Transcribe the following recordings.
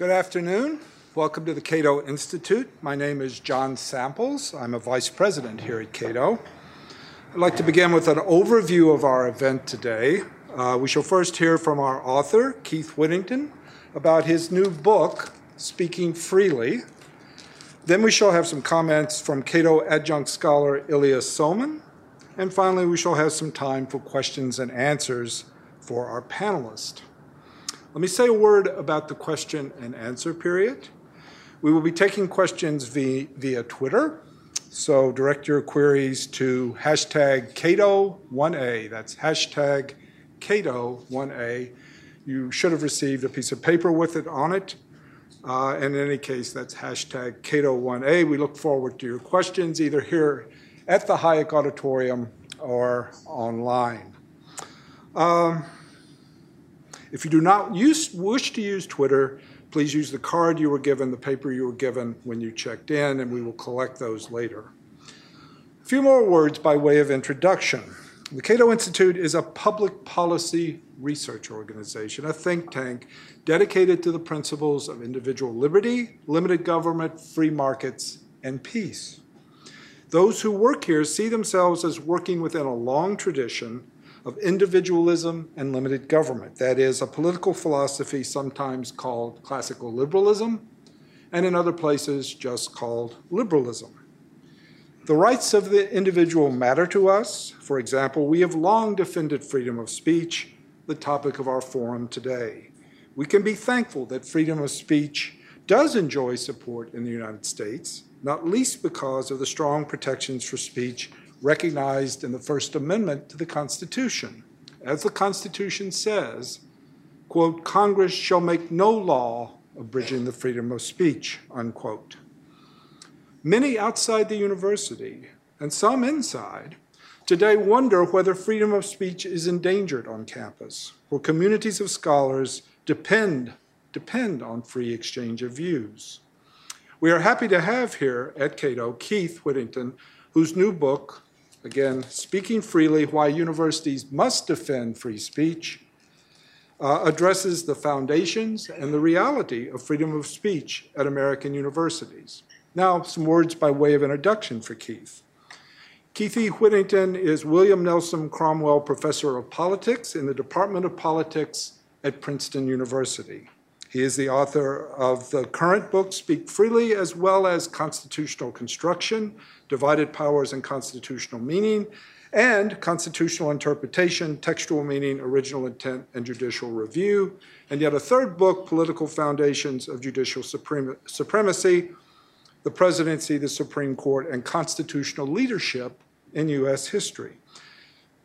Good afternoon. Welcome to the Cato Institute. My name is John Samples. I'm a vice president here at Cato. I'd like to begin with an overview of our event today. Uh, we shall first hear from our author, Keith Whittington, about his new book, Speaking Freely. Then we shall have some comments from Cato adjunct scholar Ilya Somin. And finally, we shall have some time for questions and answers for our panelists. Let me say a word about the question and answer period. We will be taking questions via, via Twitter, so direct your queries to hashtag Cato1A. That's hashtag Cato1A. You should have received a piece of paper with it on it. Uh, in any case, that's hashtag Cato1A. We look forward to your questions either here at the Hayek Auditorium or online. Um, if you do not use, wish to use Twitter, please use the card you were given, the paper you were given when you checked in, and we will collect those later. A few more words by way of introduction. The Cato Institute is a public policy research organization, a think tank dedicated to the principles of individual liberty, limited government, free markets, and peace. Those who work here see themselves as working within a long tradition of individualism and limited government. That is, a political philosophy sometimes called classical liberalism, and in other places just called liberalism. The rights of the individual matter to us. For example, we have long defended freedom of speech, the topic of our forum today. We can be thankful that freedom of speech does enjoy support in the United States, not least because of the strong protections for speech recognized in the First Amendment to the Constitution. As the Constitution says, quote, Congress shall make no law abridging the freedom of speech, unquote. Many outside the university, and some inside, today wonder whether freedom of speech is endangered on campus, where communities of scholars depend, depend on free exchange of views. We are happy to have here at Cato Keith Whittington, whose new book, again, Speaking Freely Why Universities Must Defend Free Speech, uh, addresses the foundations and the reality of freedom of speech at American universities. Now, some words by way of introduction for Keith. Keith E. Whittington is William Nelson Cromwell Professor of Politics in the Department of Politics at Princeton University. He is the author of the current book, Speak Freely, as well as Constitutional Construction, Divided Powers and Constitutional Meaning, and Constitutional Interpretation, Textual Meaning, Original Intent, and Judicial Review, and yet a third book, Political Foundations of Judicial Supremacy, the Presidency, the Supreme Court, and Constitutional Leadership in U.S. History.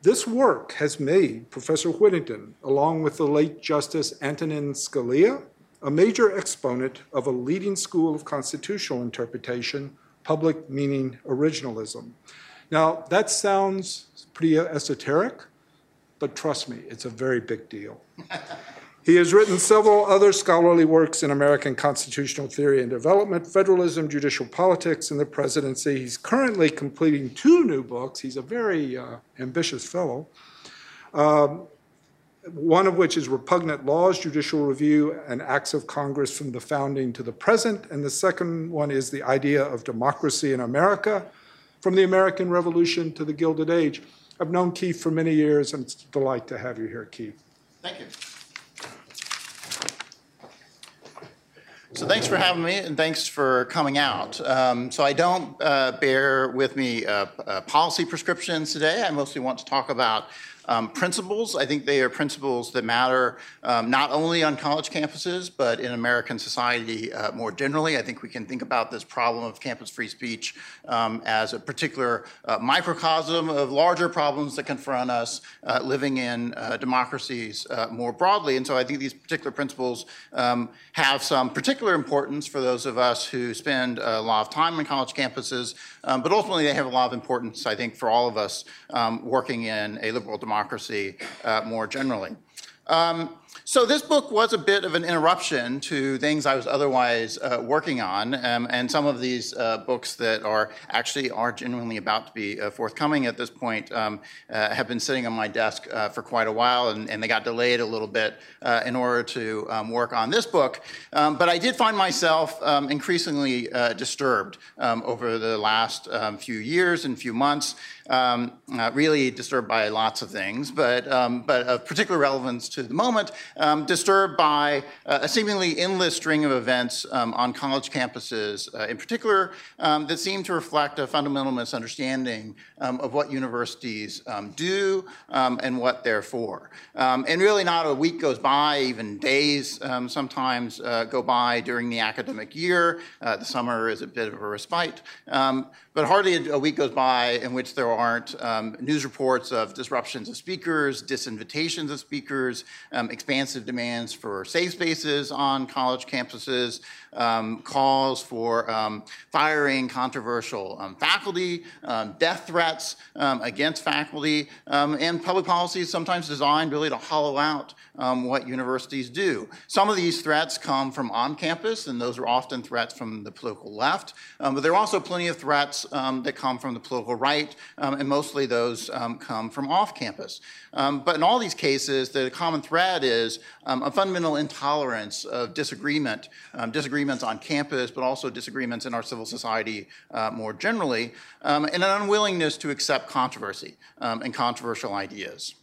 This work has made Professor Whittington, along with the late Justice Antonin Scalia, a major exponent of a leading school of constitutional interpretation, public meaning originalism. Now, that sounds pretty esoteric, but trust me, it's a very big deal. he has written several other scholarly works in American constitutional theory and development, federalism, judicial politics, and the presidency. He's currently completing two new books. He's a very uh, ambitious fellow. Um, one of which is Repugnant Laws, Judicial Review, and Acts of Congress from the Founding to the Present. And the second one is The Idea of Democracy in America, from the American Revolution to the Gilded Age. I've known Keith for many years, and it's a delight to have you here, Keith. Thank you. So thanks for having me, and thanks for coming out. Um, so I don't uh, bear with me uh, uh, policy prescriptions today. I mostly want to talk about um, principles, I think they are principles that matter um, not only on college campuses, but in American society uh, more generally. I think we can think about this problem of campus free speech um, as a particular uh, microcosm of larger problems that confront us uh, living in uh, democracies uh, more broadly. And so I think these particular principles um, have some particular importance for those of us who spend a lot of time on college campuses, um, but ultimately they have a lot of importance, I think, for all of us um, working in a liberal democracy democracy uh, more generally. Um, So this book was a bit of an interruption to things I was otherwise uh, working on, um, and some of these uh, books that are actually are genuinely about to be uh, forthcoming at this point um, uh, have been sitting on my desk uh, for quite a while, and, and, they got delayed a little bit uh, in order to um, work on this book. Um, but I did find myself um, increasingly disturbed um, over the last few years and few months um, uh, really disturbed by lots of things, but, um, but of particular relevance to the moment, um, disturbed by uh, a seemingly endless string of events um, on college campuses, uh, in particular, um, that seem to reflect a fundamental misunderstanding um, of what universities do and what they're for. and really, not a week goes by, even days sometimes uh, go by during the academic year. The summer is a bit of a respite, but hardly a week goes by in which there aren't um, news reports of disruptions of speakers, disinvitations of speakers, um, expansive demands for safe spaces on college campuses, um, calls for um, firing controversial um, faculty, um, death threats um, against faculty, um, and public policies sometimes designed really to hollow out um, what universities do. Some of these threats come from on campus, and those are often threats from the political left, but there are also plenty of threats that come from the political right, and mostly those come from off campus. but in all these cases, the common thread is a fundamental intolerance of disagreement, disagreement disagreements on campus, but also disagreements in our civil society uh, more generally, um, and an unwillingness to accept controversy um, and controversial ideas.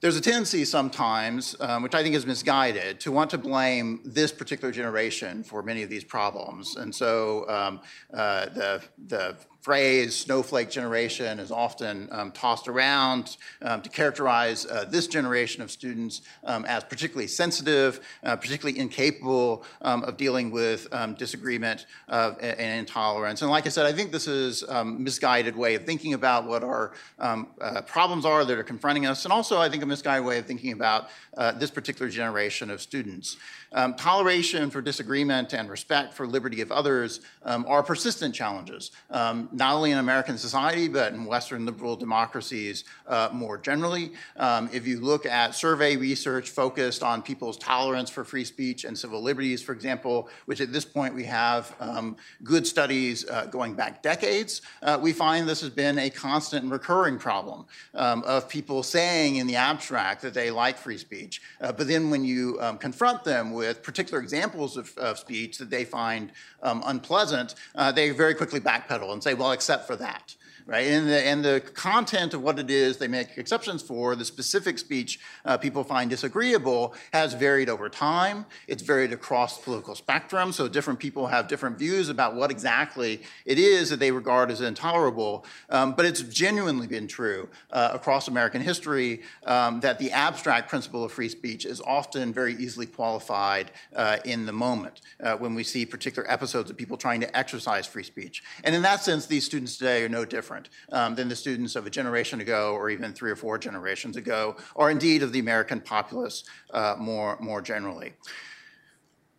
There's a tendency sometimes, um, which I think is misguided, to want to blame this particular generation for many of these problems. And so um, uh, the, the phrase snowflake generation is often um, tossed around um, to characterize uh, this generation of students um, as particularly sensitive, uh, particularly incapable um, of dealing with um, disagreement uh, and intolerance. And like I said, I think this is a um, misguided way of thinking about what our uh, problems are that are confronting us, and also I think a misguided way of thinking about uh, this particular generation of students. Um, toleration for disagreement and respect for liberty of others um, are persistent challenges, um, not only in American society, but in Western liberal democracies uh, more generally. Um, if you look at survey research focused on people's tolerance for free speech and civil liberties, for example, which at this point we have um, good studies uh, going back decades, uh, we find this has been a constant and recurring problem um, of people saying in the abstract that they like free speech, uh, but then when you confront them with particular examples of, of speech that they find um, unpleasant, uh, they very quickly backpedal and say, well, except for that right? And the, and the content of what it is they make exceptions for, the specific speech uh, people find disagreeable, has varied over time. It's varied across political spectrum, so different people have different views about what exactly it is that they regard as intolerable. Um, but it's genuinely been true uh, across American history um, that the abstract principle of free speech is often very easily qualified uh, in the moment uh, when we see particular episodes of people trying to exercise free speech. And in that sense, these students today are no different different um, than the students of a generation ago or even three or four generations ago, or indeed of the American populace uh, more, more generally.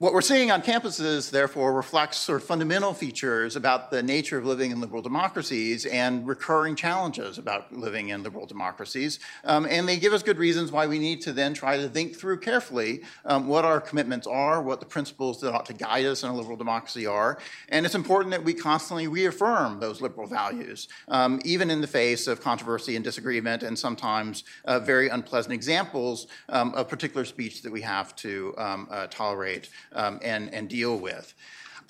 What we're seeing on campuses, therefore, reflects sort of fundamental features about the nature of living in liberal democracies and recurring challenges about living in liberal democracies. Um, and they give us good reasons why we need to then try to think through carefully um, what our commitments are, what the principles that ought to guide us in a liberal democracy are. And it's important that we constantly reaffirm those liberal values, um, even in the face of controversy and disagreement and sometimes uh, very unpleasant examples um, of particular speech that we have to um, uh, tolerate um, and, and deal with.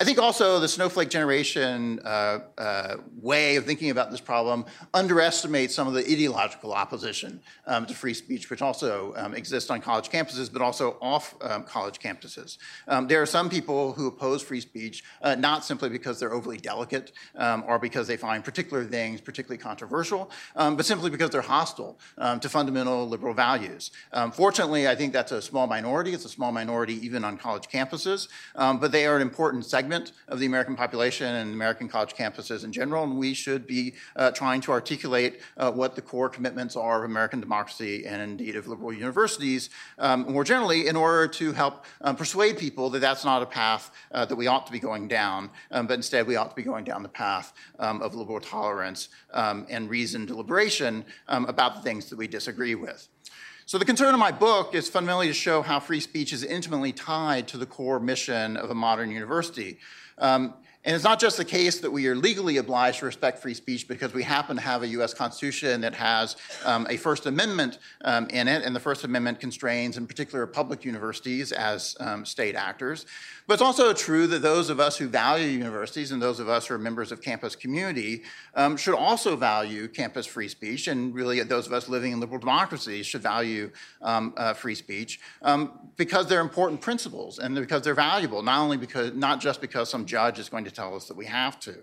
I think also the snowflake generation uh, uh, way of thinking about this problem underestimates some of the ideological opposition um, to free speech, which also um, exists on college campuses, but also off um, college campuses. Um, there are some people who oppose free speech, uh, not simply because they're overly delicate um, or because they find particular things particularly controversial, um, but simply because they're hostile to fundamental liberal values. fortunately, I think that's a small minority. It's a small minority even on college campuses, but they are an important segment segment of the American population and American college campuses in general, and we should be uh, trying to articulate uh, what the core commitments are of American democracy and indeed of liberal universities um, more generally in order to help um, persuade people that that's not a path uh, that we ought to be going down, um, but instead we ought to be going down the path um, of liberal tolerance um, and reasoned deliberation um, about the things that we disagree with. So the concern of my book is fundamentally to show how free speech is intimately tied to the core mission of a modern university. Um, and it's not just the case that we are legally obliged to respect free speech because we happen to have a US Constitution that has um, a First Amendment um, in it, and the First Amendment constrains, in particular, public universities as um, state actors. But it's also true that those of us who value universities and those of us who are members of campus community um, should also value campus free speech, and really those of us living in liberal democracies should value um, uh, free speech um, because they're important principles and because they're valuable, not only because, not just because some judge is going to tell us that we have to.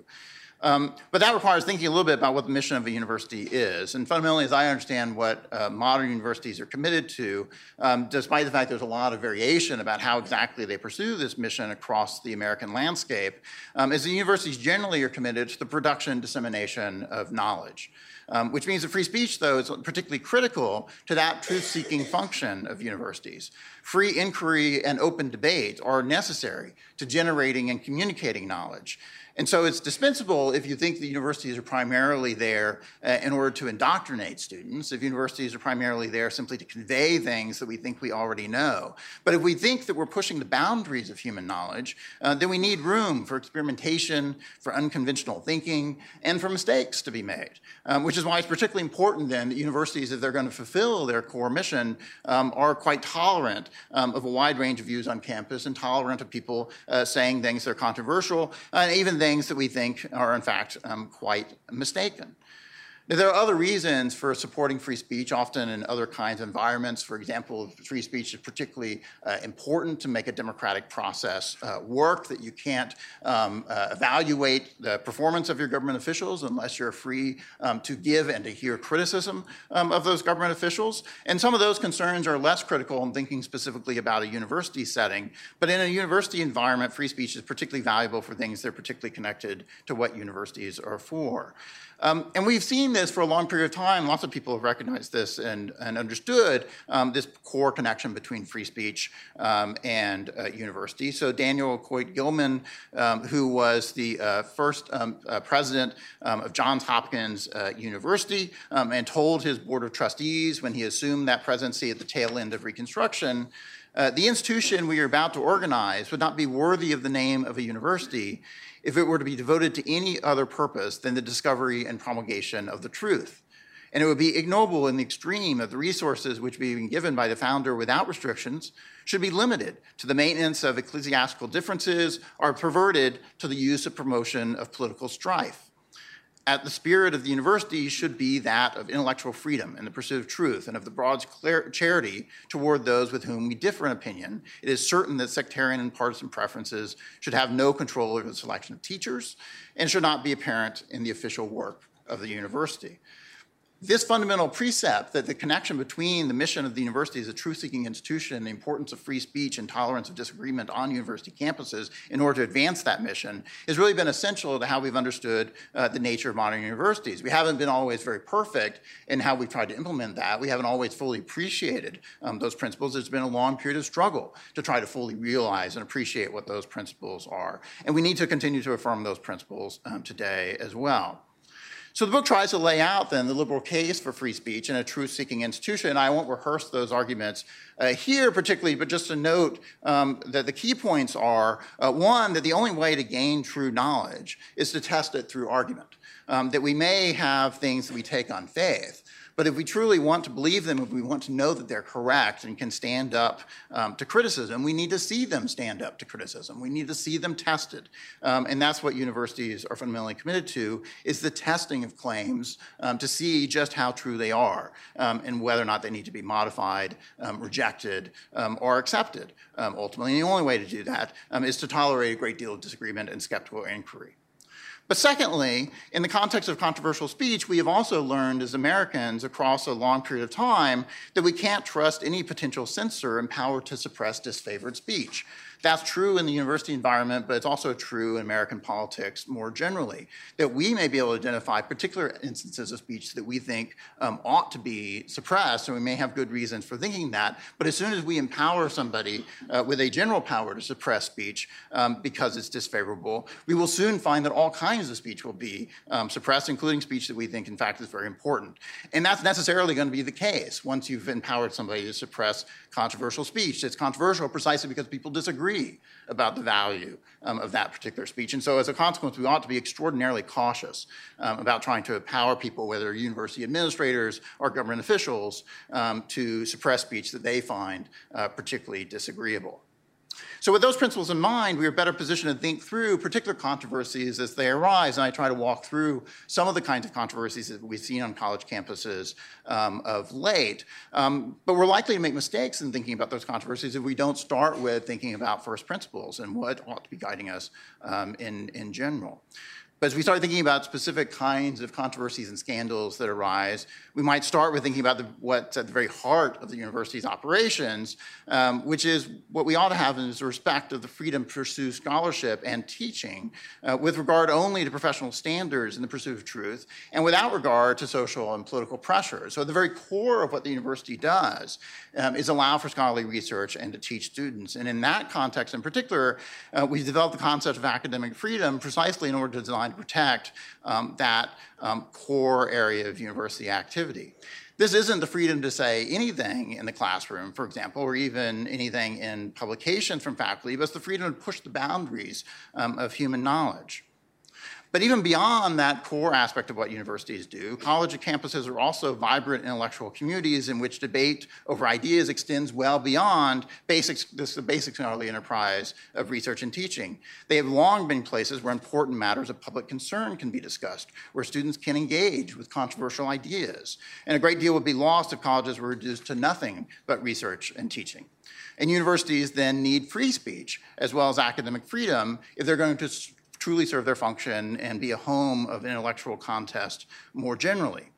Um, but that requires thinking a little bit about what the mission of a university is. And fundamentally, as I understand what uh, modern universities are committed to, um, despite the fact there's a lot of variation about how exactly they pursue this mission across the American landscape, um, is the universities generally are committed to the production and dissemination of knowledge. Um, which means that free speech, though, is particularly critical to that truth-seeking function of universities. Free inquiry and open debate are necessary to generating and communicating knowledge. And so it's dispensable if you think the universities are primarily there uh, in order to indoctrinate students, if universities are primarily there simply to convey things that we think we already know. But if we think that we're pushing the boundaries of human knowledge, uh, then we need room for experimentation, for unconventional thinking, and for mistakes to be made, um, which is why it's particularly important then that universities, if they're going to fulfill their core mission, um, are quite tolerant um, of a wide range of views on campus and tolerant of people uh, saying things that are controversial, and even then things that we think are in fact um, quite mistaken. Now, there are other reasons for supporting free speech, often in other kinds of environments. For example, free speech is particularly uh, important to make a democratic process uh, work, that you can't um, uh, evaluate the performance of your government officials unless you're free um, to give and to hear criticism um, of those government officials. And some of those concerns are less critical in thinking specifically about a university setting. But in a university environment, free speech is particularly valuable for things that are particularly connected to what universities are for. Um, and we've seen this for a long period of time. Lots of people have recognized this and, and understood um, this core connection between free speech um, and uh, university. So Daniel Coit Gilman, um, who was the uh, first um, uh, president um, of Johns Hopkins uh, University and told his board of trustees when he assumed that presidency at the tail end of Reconstruction, uh, the institution we are about to organize would not be worthy of the name of a university if it were to be devoted to any other purpose than the discovery and promulgation of the truth. And it would be ignoble in the extreme that the resources which be given by the founder without restrictions should be limited to the maintenance of ecclesiastical differences or perverted to the use of promotion of political strife at the spirit of the university should be that of intellectual freedom and the pursuit of truth and of the broad charity toward those with whom we differ in opinion. It is certain that sectarian and partisan preferences should have no control over the selection of teachers and should not be apparent in the official work of the university. This fundamental precept that the connection between the mission of the university as a truth-seeking institution and the importance of free speech and tolerance of disagreement on university campuses in order to advance that mission has really been essential to how we've understood uh, the nature of modern universities. We haven't been always very perfect in how we've tried to implement that. We haven't always fully appreciated um, those principles. There's been a long period of struggle to try to fully realize and appreciate what those principles are. And we need to continue to affirm those principles um, today as well. So the book tries to lay out then the liberal case for free speech in a truth-seeking institution. And I won't rehearse those arguments uh, here particularly, but just to note um, that the key points are, uh, one, that the only way to gain true knowledge is to test it through argument. Um, that we may have things that we take on faith, but if we truly want to believe them, if we want to know that they're correct and can stand up um, to criticism, we need to see them stand up to criticism. We need to see them tested. Um, and that's what universities are fundamentally committed to, is the testing of claims um, to see just how true they are um, and whether or not they need to be modified, um, rejected, um, or accepted ultimately. And the only way to do that is to tolerate a great deal of disagreement and skeptical inquiry. But secondly, in the context of controversial speech, we have also learned as Americans across a long period of time that we can't trust any potential censor empowered to suppress disfavored speech. That's true in the university environment, but it's also true in American politics more generally, that we may be able to identify particular instances of speech that we think um, ought to be suppressed, and we may have good reasons for thinking that, but as soon as we empower somebody uh, with a general power to suppress speech um, because it's disfavorable, we will soon find that all kinds of speech will be um, suppressed, including speech that we think, in fact, is very important. And that's necessarily going to be the case once you've empowered somebody to suppress controversial speech. It's controversial precisely because people disagree about the value um, of that particular speech. And so, as a consequence, we ought to be extraordinarily cautious um, about trying to empower people, whether university administrators or government officials, um, to suppress speech that they find uh, particularly disagreeable. So with those principles in mind, we are better positioned to think through particular controversies as they arise, and I try to walk through some of the kinds of controversies that we've seen on college campuses um, of late. Um, but we're likely to make mistakes in thinking about those controversies if we don't start with thinking about first principles and what ought to be guiding us um, in, in general. But as we start thinking about specific kinds of controversies and scandals that arise, we might start with thinking about the, what's at the very heart of the university's operations, um, which is what we ought to have is respect of the freedom to pursue scholarship and teaching uh, with regard only to professional standards in the pursuit of truth and without regard to social and political pressure. So at the very core of what the university does um, is allow for scholarly research and to teach students. And in that context in particular, uh, we developed the concept of academic freedom precisely in order to design to protect um, that um, core area of university activity. This isn't the freedom to say anything in the classroom, for example, or even anything in publications from faculty, but it's the freedom to push the boundaries um, of human knowledge. But even beyond that core aspect of what universities do, college campuses are also vibrant intellectual communities in which debate over ideas extends well beyond basics, this the basic scholarly enterprise of research and teaching. They have long been places where important matters of public concern can be discussed, where students can engage with controversial ideas. And a great deal would be lost if colleges were reduced to nothing but research and teaching. And universities then need free speech as well as academic freedom if they're going to truly serve their function and be a home of intellectual contest more generally.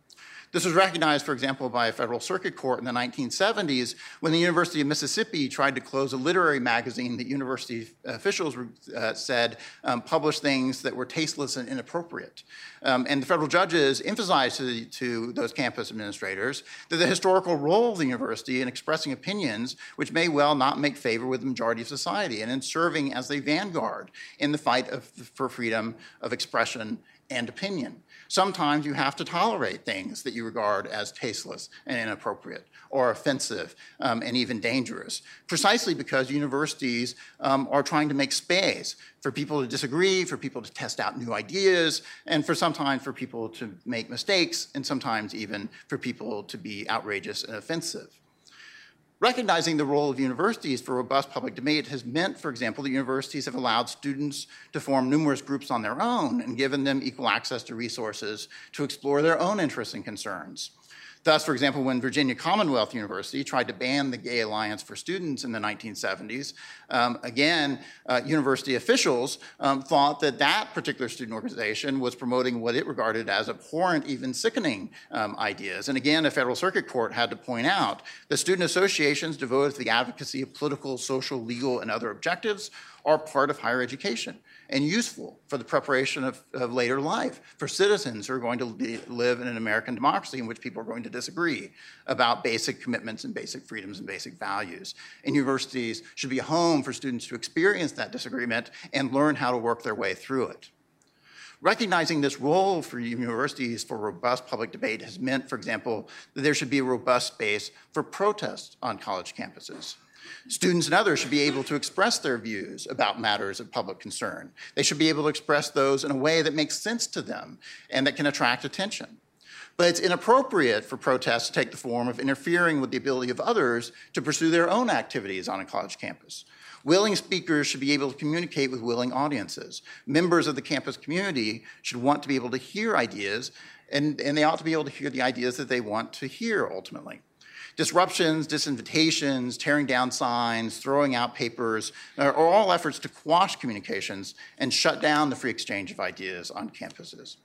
This was recognized, for example, by a federal circuit court in the 1970s when the University of Mississippi tried to close a literary magazine that university officials uh, said um, published things that were tasteless and inappropriate. Um, and the federal judges emphasized to, to, those campus administrators that the historical role of the university in expressing opinions which may well not make favor with the majority of society and in serving as a vanguard in the fight of, for freedom of expression and opinion. Sometimes you have to tolerate things that you regard as tasteless and inappropriate or offensive um, and even dangerous, precisely because universities um, are trying to make space for people to disagree, for people to test out new ideas, and for sometimes for people to make mistakes, and sometimes even for people to be outrageous and offensive. Recognizing the role of universities for robust public debate has meant, for example, that universities have allowed students to form numerous groups on their own and given them equal access to resources to explore their own interests and concerns. Thus, for example, when Virginia Commonwealth University tried to ban the Gay Alliance for Students in the 1970s, um, again, uh, university officials um, thought that that particular student organization was promoting what it regarded as abhorrent, even sickening um, ideas. And again, a federal circuit court had to point out that student associations devoted to the advocacy of political, social, legal, and other objectives are part of higher education and useful for the preparation of, of later life for citizens who are going to be, live in an American democracy in which people are going to disagree about basic commitments and basic freedoms and basic values. And universities should be a home for students to experience that disagreement and learn how to work their way through it. Recognizing this role for universities for robust public debate has meant, for example, that there should be a robust space for protest on college campuses. Students and others should be able to express their views about matters of public concern. They should be able to express those in a way that makes sense to them and that can attract attention. But it's inappropriate for protests to take the form of interfering with the ability of others to pursue their own activities on a college campus. Willing speakers should be able to communicate with willing audiences. Members of the campus community should want to be able to hear ideas, and, and they ought to be able to hear the ideas that they want to hear ultimately. Disruptions, disinvitations, tearing down signs, throwing out papers are all efforts to quash communications and shut down the free exchange of ideas on campuses.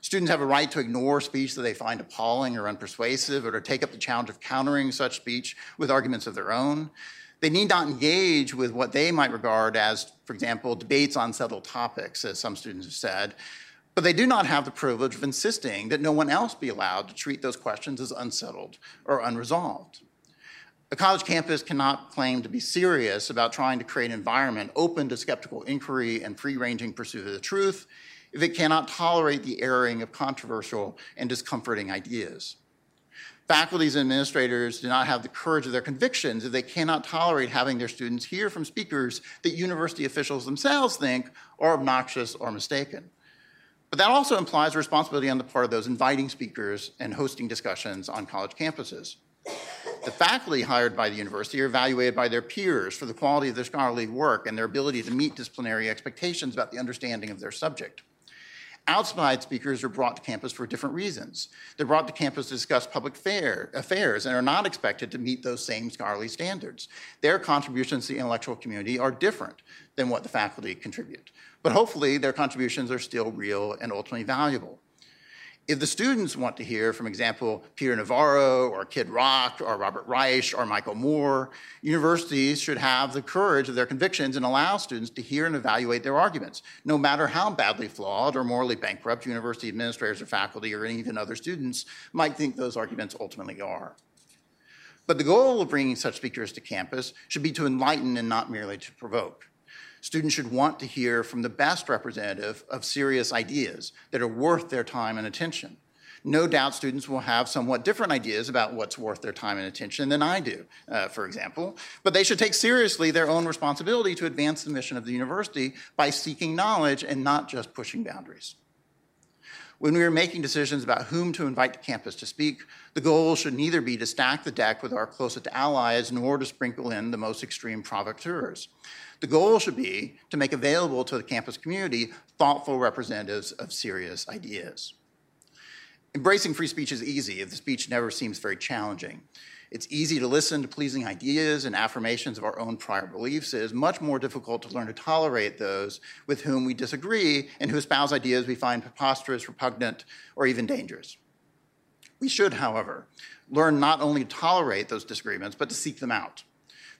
Students have a right to ignore speech that they find appalling or unpersuasive or to take up the challenge of countering such speech with arguments of their own. They need not engage with what they might regard as, for example, debates on settled topics, as some students have said, but they do not have the privilege of insisting that no one else be allowed to treat those questions as unsettled or unresolved. A college campus cannot claim to be serious about trying to create an environment open to skeptical inquiry and free ranging pursuit of the truth if it cannot tolerate the airing of controversial and discomforting ideas. Faculties and administrators do not have the courage of their convictions if they cannot tolerate having their students hear from speakers that university officials themselves think are obnoxious or mistaken. But that also implies responsibility on the part of those inviting speakers and hosting discussions on college campuses. The faculty hired by the university are evaluated by their peers for the quality of their scholarly work and their ability to meet disciplinary expectations about the understanding of their subject. Outside speakers are brought to campus for different reasons. They're brought to campus to discuss public fair, affairs and are not expected to meet those same scholarly standards. Their contributions to the intellectual community are different than what the faculty contribute. But hopefully, their contributions are still real and ultimately valuable. If the students want to hear, for example, Peter Navarro or Kid Rock or Robert Reich or Michael Moore, universities should have the courage of their convictions and allow students to hear and evaluate their arguments, no matter how badly flawed or morally bankrupt university administrators or faculty or even other students might think those arguments ultimately are. But the goal of bringing such speakers to campus should be to enlighten and not merely to provoke. Students should want to hear from the best representative of serious ideas that are worth their time and attention. No doubt students will have somewhat different ideas about what's worth their time and attention than I do, uh, for example, but they should take seriously their own responsibility to advance the mission of the university by seeking knowledge and not just pushing boundaries. When we are making decisions about whom to invite to campus to speak, the goal should neither be to stack the deck with our closest allies nor to sprinkle in the most extreme provocateurs. The goal should be to make available to the campus community thoughtful representatives of serious ideas. Embracing free speech is easy if the speech never seems very challenging. It's easy to listen to pleasing ideas and affirmations of our own prior beliefs. It is much more difficult to learn to tolerate those with whom we disagree and who espouse ideas we find preposterous, repugnant, or even dangerous. We should, however, learn not only to tolerate those disagreements, but to seek them out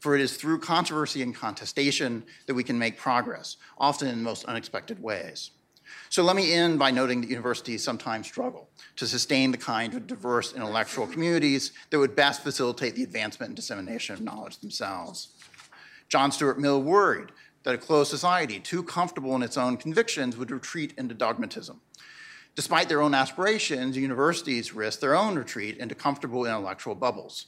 for it is through controversy and contestation that we can make progress, often in the most unexpected ways. So let me end by noting that universities sometimes struggle to sustain the kind of diverse intellectual communities that would best facilitate the advancement and dissemination of knowledge themselves. John Stuart Mill worried that a closed society, too comfortable in its own convictions, would retreat into dogmatism. Despite their own aspirations, universities risk their own retreat into comfortable intellectual bubbles.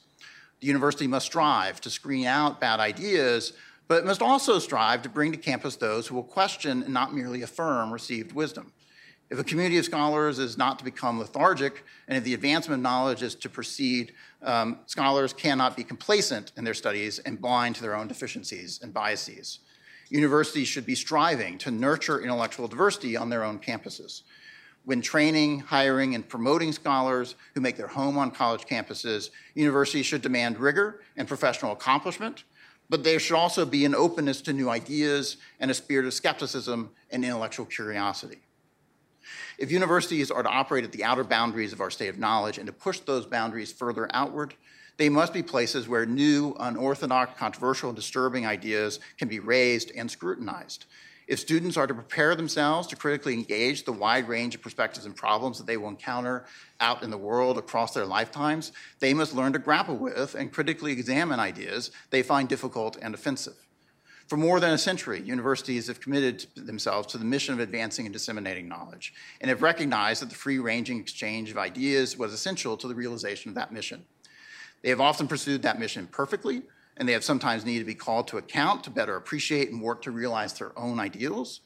The university must strive to screen out bad ideas, but must also strive to bring to campus those who will question and not merely affirm received wisdom. If a community of scholars is not to become lethargic, and if the advancement of knowledge is to proceed, um, scholars cannot be complacent in their studies and blind to their own deficiencies and biases. Universities should be striving to nurture intellectual diversity on their own campuses. When training, hiring, and promoting scholars who make their home on college campuses, universities should demand rigor and professional accomplishment, but there should also be an openness to new ideas and a spirit of skepticism and intellectual curiosity. If universities are to operate at the outer boundaries of our state of knowledge and to push those boundaries further outward, they must be places where new, unorthodox, controversial, and disturbing ideas can be raised and scrutinized. If students are to prepare themselves to critically engage the wide range of perspectives and problems that they will encounter out in the world across their lifetimes, they must learn to grapple with and critically examine ideas they find difficult and offensive. For more than a century, universities have committed themselves to the mission of advancing and disseminating knowledge and have recognized that the free ranging exchange of ideas was essential to the realization of that mission. They have often pursued that mission perfectly, and they have sometimes needed to be called to account to better appreciate and work to realize their own ideals.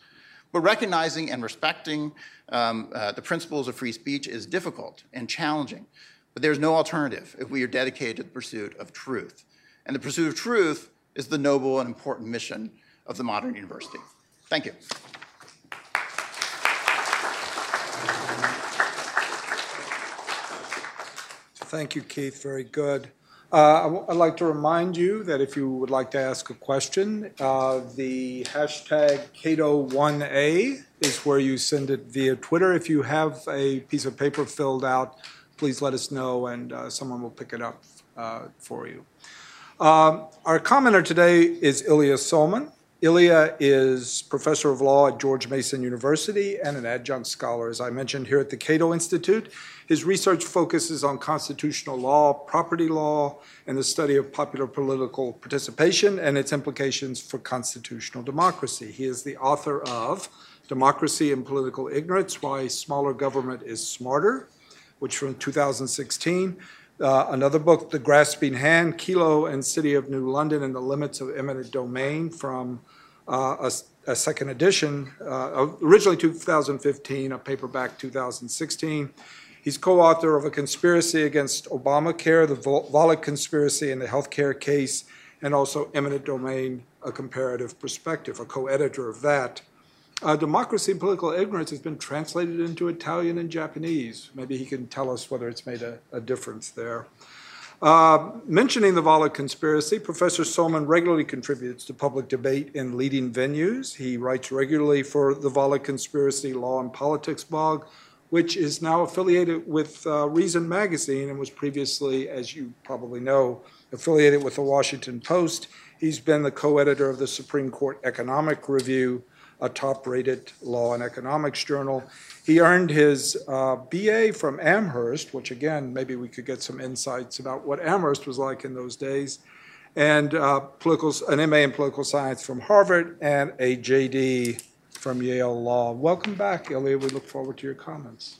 But recognizing and respecting um, uh, the principles of free speech is difficult and challenging. But there's no alternative if we are dedicated to the pursuit of truth. And the pursuit of truth is the noble and important mission of the modern university. Thank you. Thank you, Keith. Very good. Uh, I'd like to remind you that if you would like to ask a question, uh, the hashtag Cato1A is where you send it via Twitter. If you have a piece of paper filled out, please let us know and uh, someone will pick it up uh, for you. Um, our commenter today is Ilya Somin. Ilya is professor of law at George Mason University and an adjunct scholar, as I mentioned, here at the Cato Institute. His research focuses on constitutional law, property law, and the study of popular political participation and its implications for constitutional democracy. He is the author of Democracy and Political Ignorance Why Smaller Government is Smarter, which from 2016. Uh, another book, The Grasping Hand, Kelo and City of New London and the Limits of Eminent Domain from a, a, second edition, uh, originally 2015, a paperback 2016. He's co-author of A Conspiracy Against Obamacare, the Volokh Conspiracy and the Healthcare Case, and also Eminent Domain, A Comparative Perspective, a co-editor of that. Uh, Democracy and Political Ignorance has been translated into Italian and Japanese. Maybe he can tell us whether it's made a, a difference there. Uh, mentioning the Volokh conspiracy, Professor Somin regularly contributes to public debate in leading venues. He writes regularly for the Volokh conspiracy law and politics blog, which is now affiliated with uh, Reason magazine and was previously, as you probably know, affiliated with the Washington Post. He's been the co editor of the Supreme Court Economic Review, a top rated law and economics journal. He earned his uh, BA from Amherst, which again, maybe we could get some insights about what Amherst was like in those days, and uh, political, an MA in political science from Harvard, and a JD from Yale Law. Welcome back, Ilya. We look forward to your comments.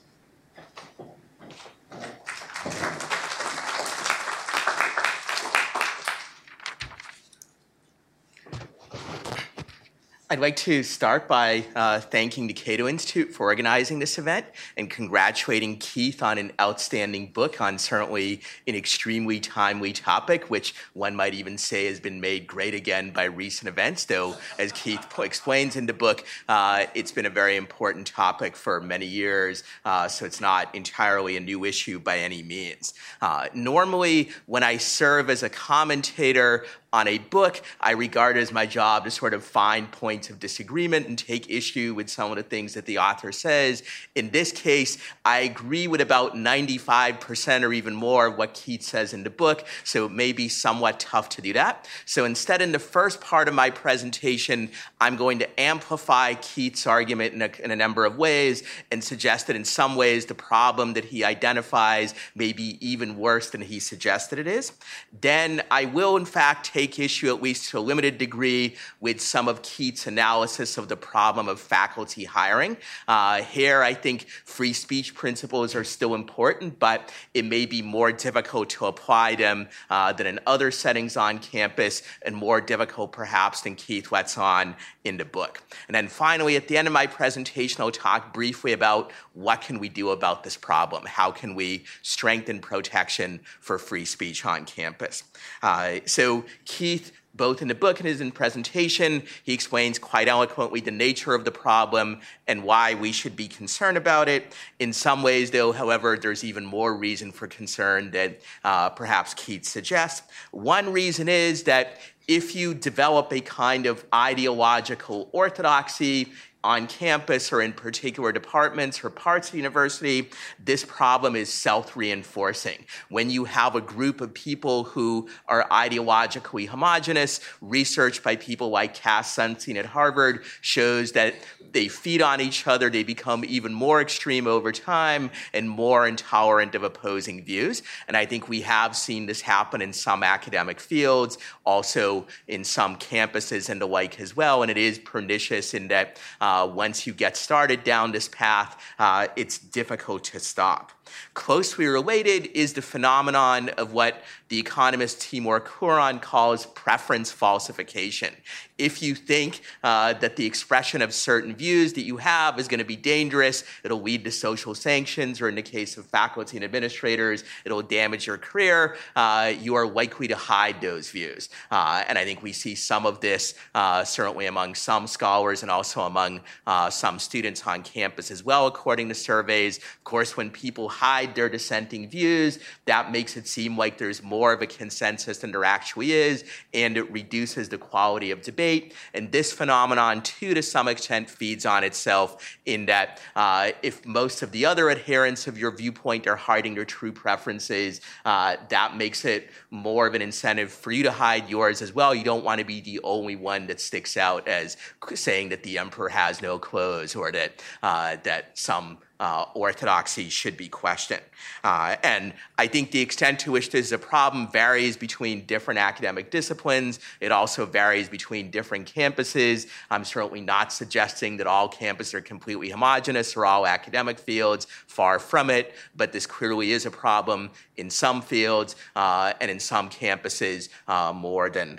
I'd like to start by uh, thanking the Cato Institute for organizing this event and congratulating Keith on an outstanding book on certainly an extremely timely topic, which one might even say has been made great again by recent events. Though, as Keith explains in the book, uh, it's been a very important topic for many years, uh, so it's not entirely a new issue by any means. Uh, normally, when I serve as a commentator on a book, I regard it as my job to sort of find points of disagreement and take issue with some of the things that the author says. In this case, I agree with about 95% or even more of what Keith says in the book, so it may be somewhat tough to do that. So instead, in the first part of my presentation, I'm going to amplify Keith's argument in a, in a number of ways and suggest that in some ways the problem that he identifies may be even worse than he suggested it is. Then I will, in fact, take issue, at least to a limited degree, with some of Keith's analysis of the problem of faculty hiring. Uh, here, I think free speech principles are still important, but it may be more difficult to apply them uh, than in other settings on campus, and more difficult perhaps than Keith lets on in the book. And then finally, at the end of my presentation, I'll talk briefly about what can we do about this problem? How can we strengthen protection for free speech on campus? Uh, so Keith, both in the book and in his presentation, he explains quite eloquently the nature of the problem and why we should be concerned about it. In some ways, though, however, there's even more reason for concern that uh, perhaps Keith suggests. One reason is that if you develop a kind of ideological orthodoxy on campus or in particular departments or parts of the university, this problem is self reinforcing. When you have a group of people who are ideologically homogenous, research by people like Cass Sunstein at Harvard shows that they feed on each other, they become even more extreme over time and more intolerant of opposing views. And I think we have seen this happen in some academic fields, also in some campuses and the like as well. And it is pernicious in that uh, uh, once you get started down this path, uh, it's difficult to stop. Closely related is the phenomenon of what the economist Timur Kuran calls preference falsification. If you think uh, that the expression of certain views that you have is going to be dangerous, it'll lead to social sanctions, or in the case of faculty and administrators, it'll damage your career, uh, you are likely to hide those views. Uh, and I think we see some of this uh, certainly among some scholars and also among uh, some students on campus as well, according to surveys. Of course, when people hide their dissenting views. That makes it seem like there's more of a consensus than there actually is, and it reduces the quality of debate. And this phenomenon, too, to some extent, feeds on itself in that uh, if most of the other adherents of your viewpoint are hiding their true preferences, uh, that makes it more of an incentive for you to hide yours as well. You don't want to be the only one that sticks out as saying that the emperor has no clothes or that uh, that some uh, orthodoxy should be questioned. Uh, and I think the extent to which this is a problem varies between different academic disciplines. It also varies between different campuses. I'm certainly not suggesting that all campuses are completely homogenous or all academic fields, far from it, but this clearly is a problem in some fields uh, and in some campuses uh, more than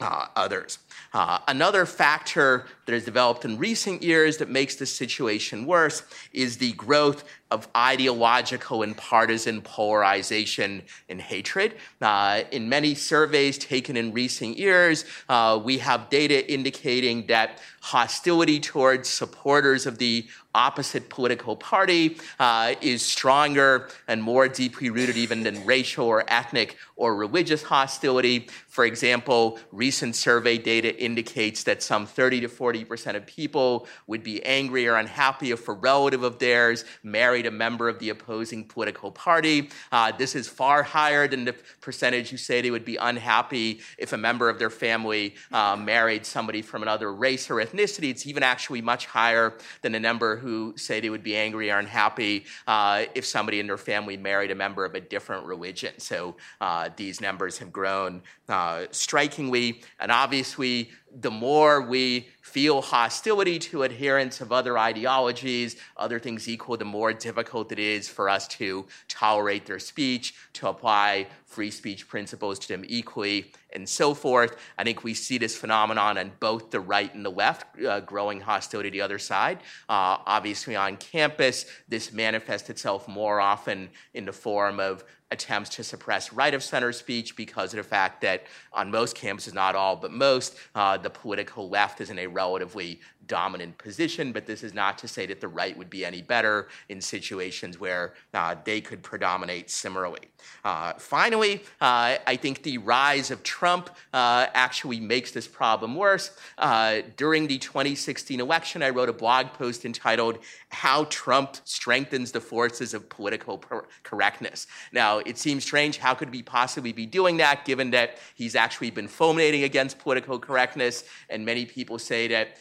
uh, others. Uh, another factor that has developed in recent years that makes the situation worse is the growth of ideological and partisan polarization and hatred. Uh, in many surveys taken in recent years, uh, we have data indicating that hostility towards supporters of the opposite political party uh, is stronger and more deeply rooted even than racial or ethnic or religious hostility. For example, recent survey data indicates that some 30 to 40 percent of people would be angry or unhappy if a relative of theirs married a member of the opposing political party. Uh, this is far higher than the percentage who say they would be unhappy if a member of their family uh, married somebody from another race or ethnicity. It's even actually much higher than the number who say they would be angry or unhappy uh, if somebody in their family married a member of a different religion. So uh, these numbers have grown uh, strikingly, and obviously the more we feel hostility to adherents of other ideologies, other things equal, the more difficult it is for us to tolerate their speech, to apply free speech principles to them equally, and so forth. I think we see this phenomenon on both the right and the left, uh, growing hostility to the other side. Uh, obviously, on campus, this manifests itself more often in the form of attempts to suppress right of center speech because of the fact that on most campuses, not all, but most, uh, the political left is in a relatively dominant position, but this is not to say that the right would be any better in situations where uh, they could predominate similarly. Uh, finally, uh, I think the rise of Trump uh, actually makes this problem worse. Uh, during the 2016 election, I wrote a blog post entitled How Trump Strengthens the Forces of Political Correctness. Now, it seems strange. How could we possibly be doing that given that he's actually been fulminating against political correctness? And many people say that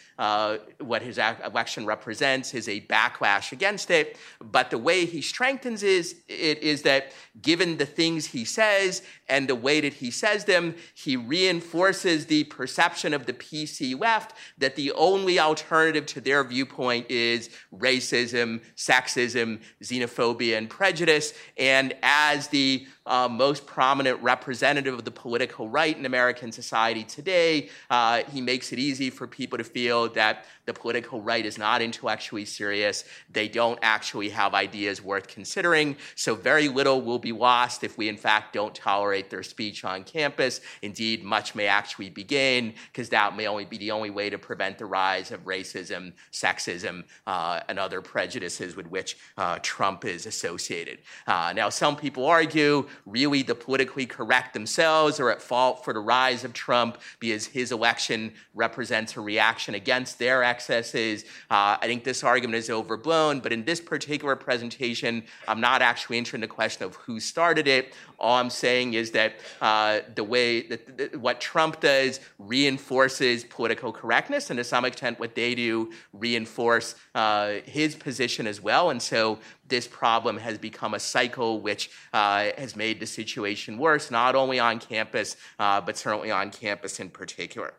what his election represents is a backlash against it. But the way he strengthens is, it is that given the things he says and the way that he says them, he reinforces the perception of the PC left that the only alternative to their viewpoint is racism, sexism, xenophobia, and prejudice. And as the uh, most prominent representative of the political right in American society today, uh, he makes it easy for people to feel that the political right is not intellectually serious. They don't actually have ideas worth considering. So, very little will be lost if we, in fact, don't tolerate their speech on campus. Indeed, much may actually be gained because that may only be the only way to prevent the rise of racism, sexism, uh, and other prejudices with which uh, Trump is associated. Uh, now, some people argue really the politically correct themselves are at fault for the rise of Trump because his election represents a reaction against their excesses. Uh, I think this argument is overblown, but in this particular presentation, I'm not actually in the question of who started it. All I'm saying is that uh, the way that, what Trump does reinforces political correctness, and to some extent, what they do reinforce uh, his position as well. And so this problem has become a cycle which uh, has made the situation worse, not only on campus, uh, but certainly on campus in particular.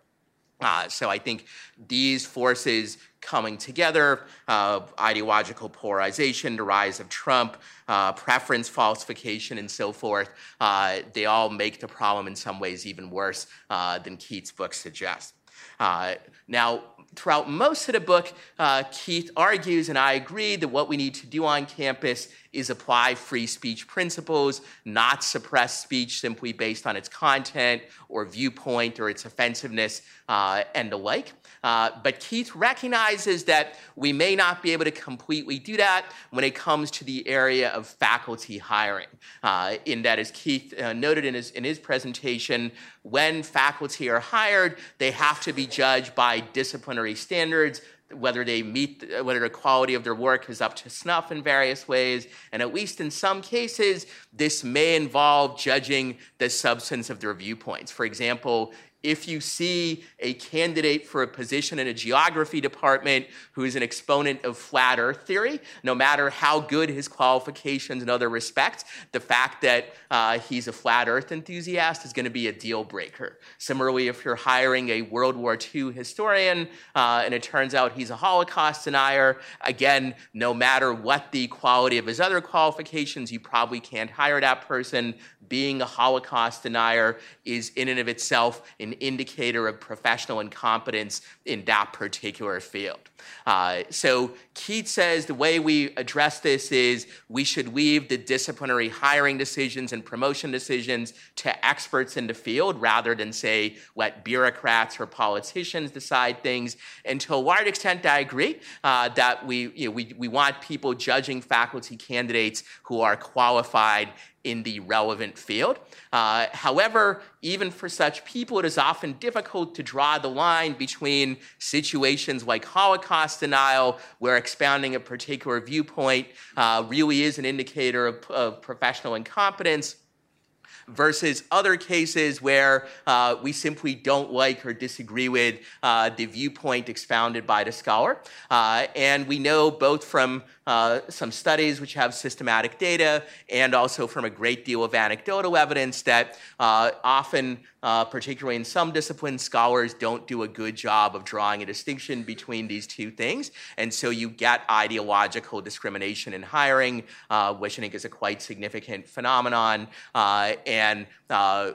Uh, so I think these forces coming together, uh, ideological polarization, the rise of Trump, uh, preference falsification, and so forth, uh, they all make the problem in some ways even worse uh, than Keith's book suggests. Uh, now, throughout most of the book, Keith argues, and I agree, that what we need to do on campus is apply free speech principles, not suppress speech simply based on its content or viewpoint or its offensiveness uh, and the like. Uh, but Keith recognizes that we may not be able to completely do that when it comes to the area of faculty hiring. Uh, in that, as Keith uh, noted in his, in his presentation, when faculty are hired, they have to be judged by disciplinary standards whether they meet, uh, whether the quality of their work is up to snuff in various ways. And at least in some cases, this may involve judging the substance of their viewpoints. For example, if you see a candidate for a position in a geography department who is an exponent of flat earth theory, no matter how good his qualifications in other respects, the fact that uh, he's a flat earth enthusiast is going to be a deal breaker. Similarly, if you're hiring a World War II historian uh, and it turns out he's a Holocaust denier, again, no matter what the quality of his other qualifications, you probably can't hire that person being a Holocaust denier is in and of itself an indicator of professional incompetence in that particular field. Uh, so Keith says the way we address this is we should leave the disciplinary hiring decisions and promotion decisions to experts in the field rather than say let bureaucrats or politicians decide things. And to a large extent, I agree uh, that we, you know, we, we want people judging faculty candidates who are qualified in the relevant field. Uh, however, even for such people, it is often difficult to draw the line between situations like Holocaust denial, where expounding a particular viewpoint uh, really is an indicator of, of professional incompetence versus other cases where uh, we simply don't like or disagree with uh, the viewpoint expounded by the scholar. Uh, and we know both from uh, some studies which have systematic data and also from a great deal of anecdotal evidence that uh, often, uh, particularly in some disciplines, scholars don't do a good job of drawing a distinction between these two things. And so you get ideological discrimination in hiring, uh, which I think is a quite significant phenomenon uh, and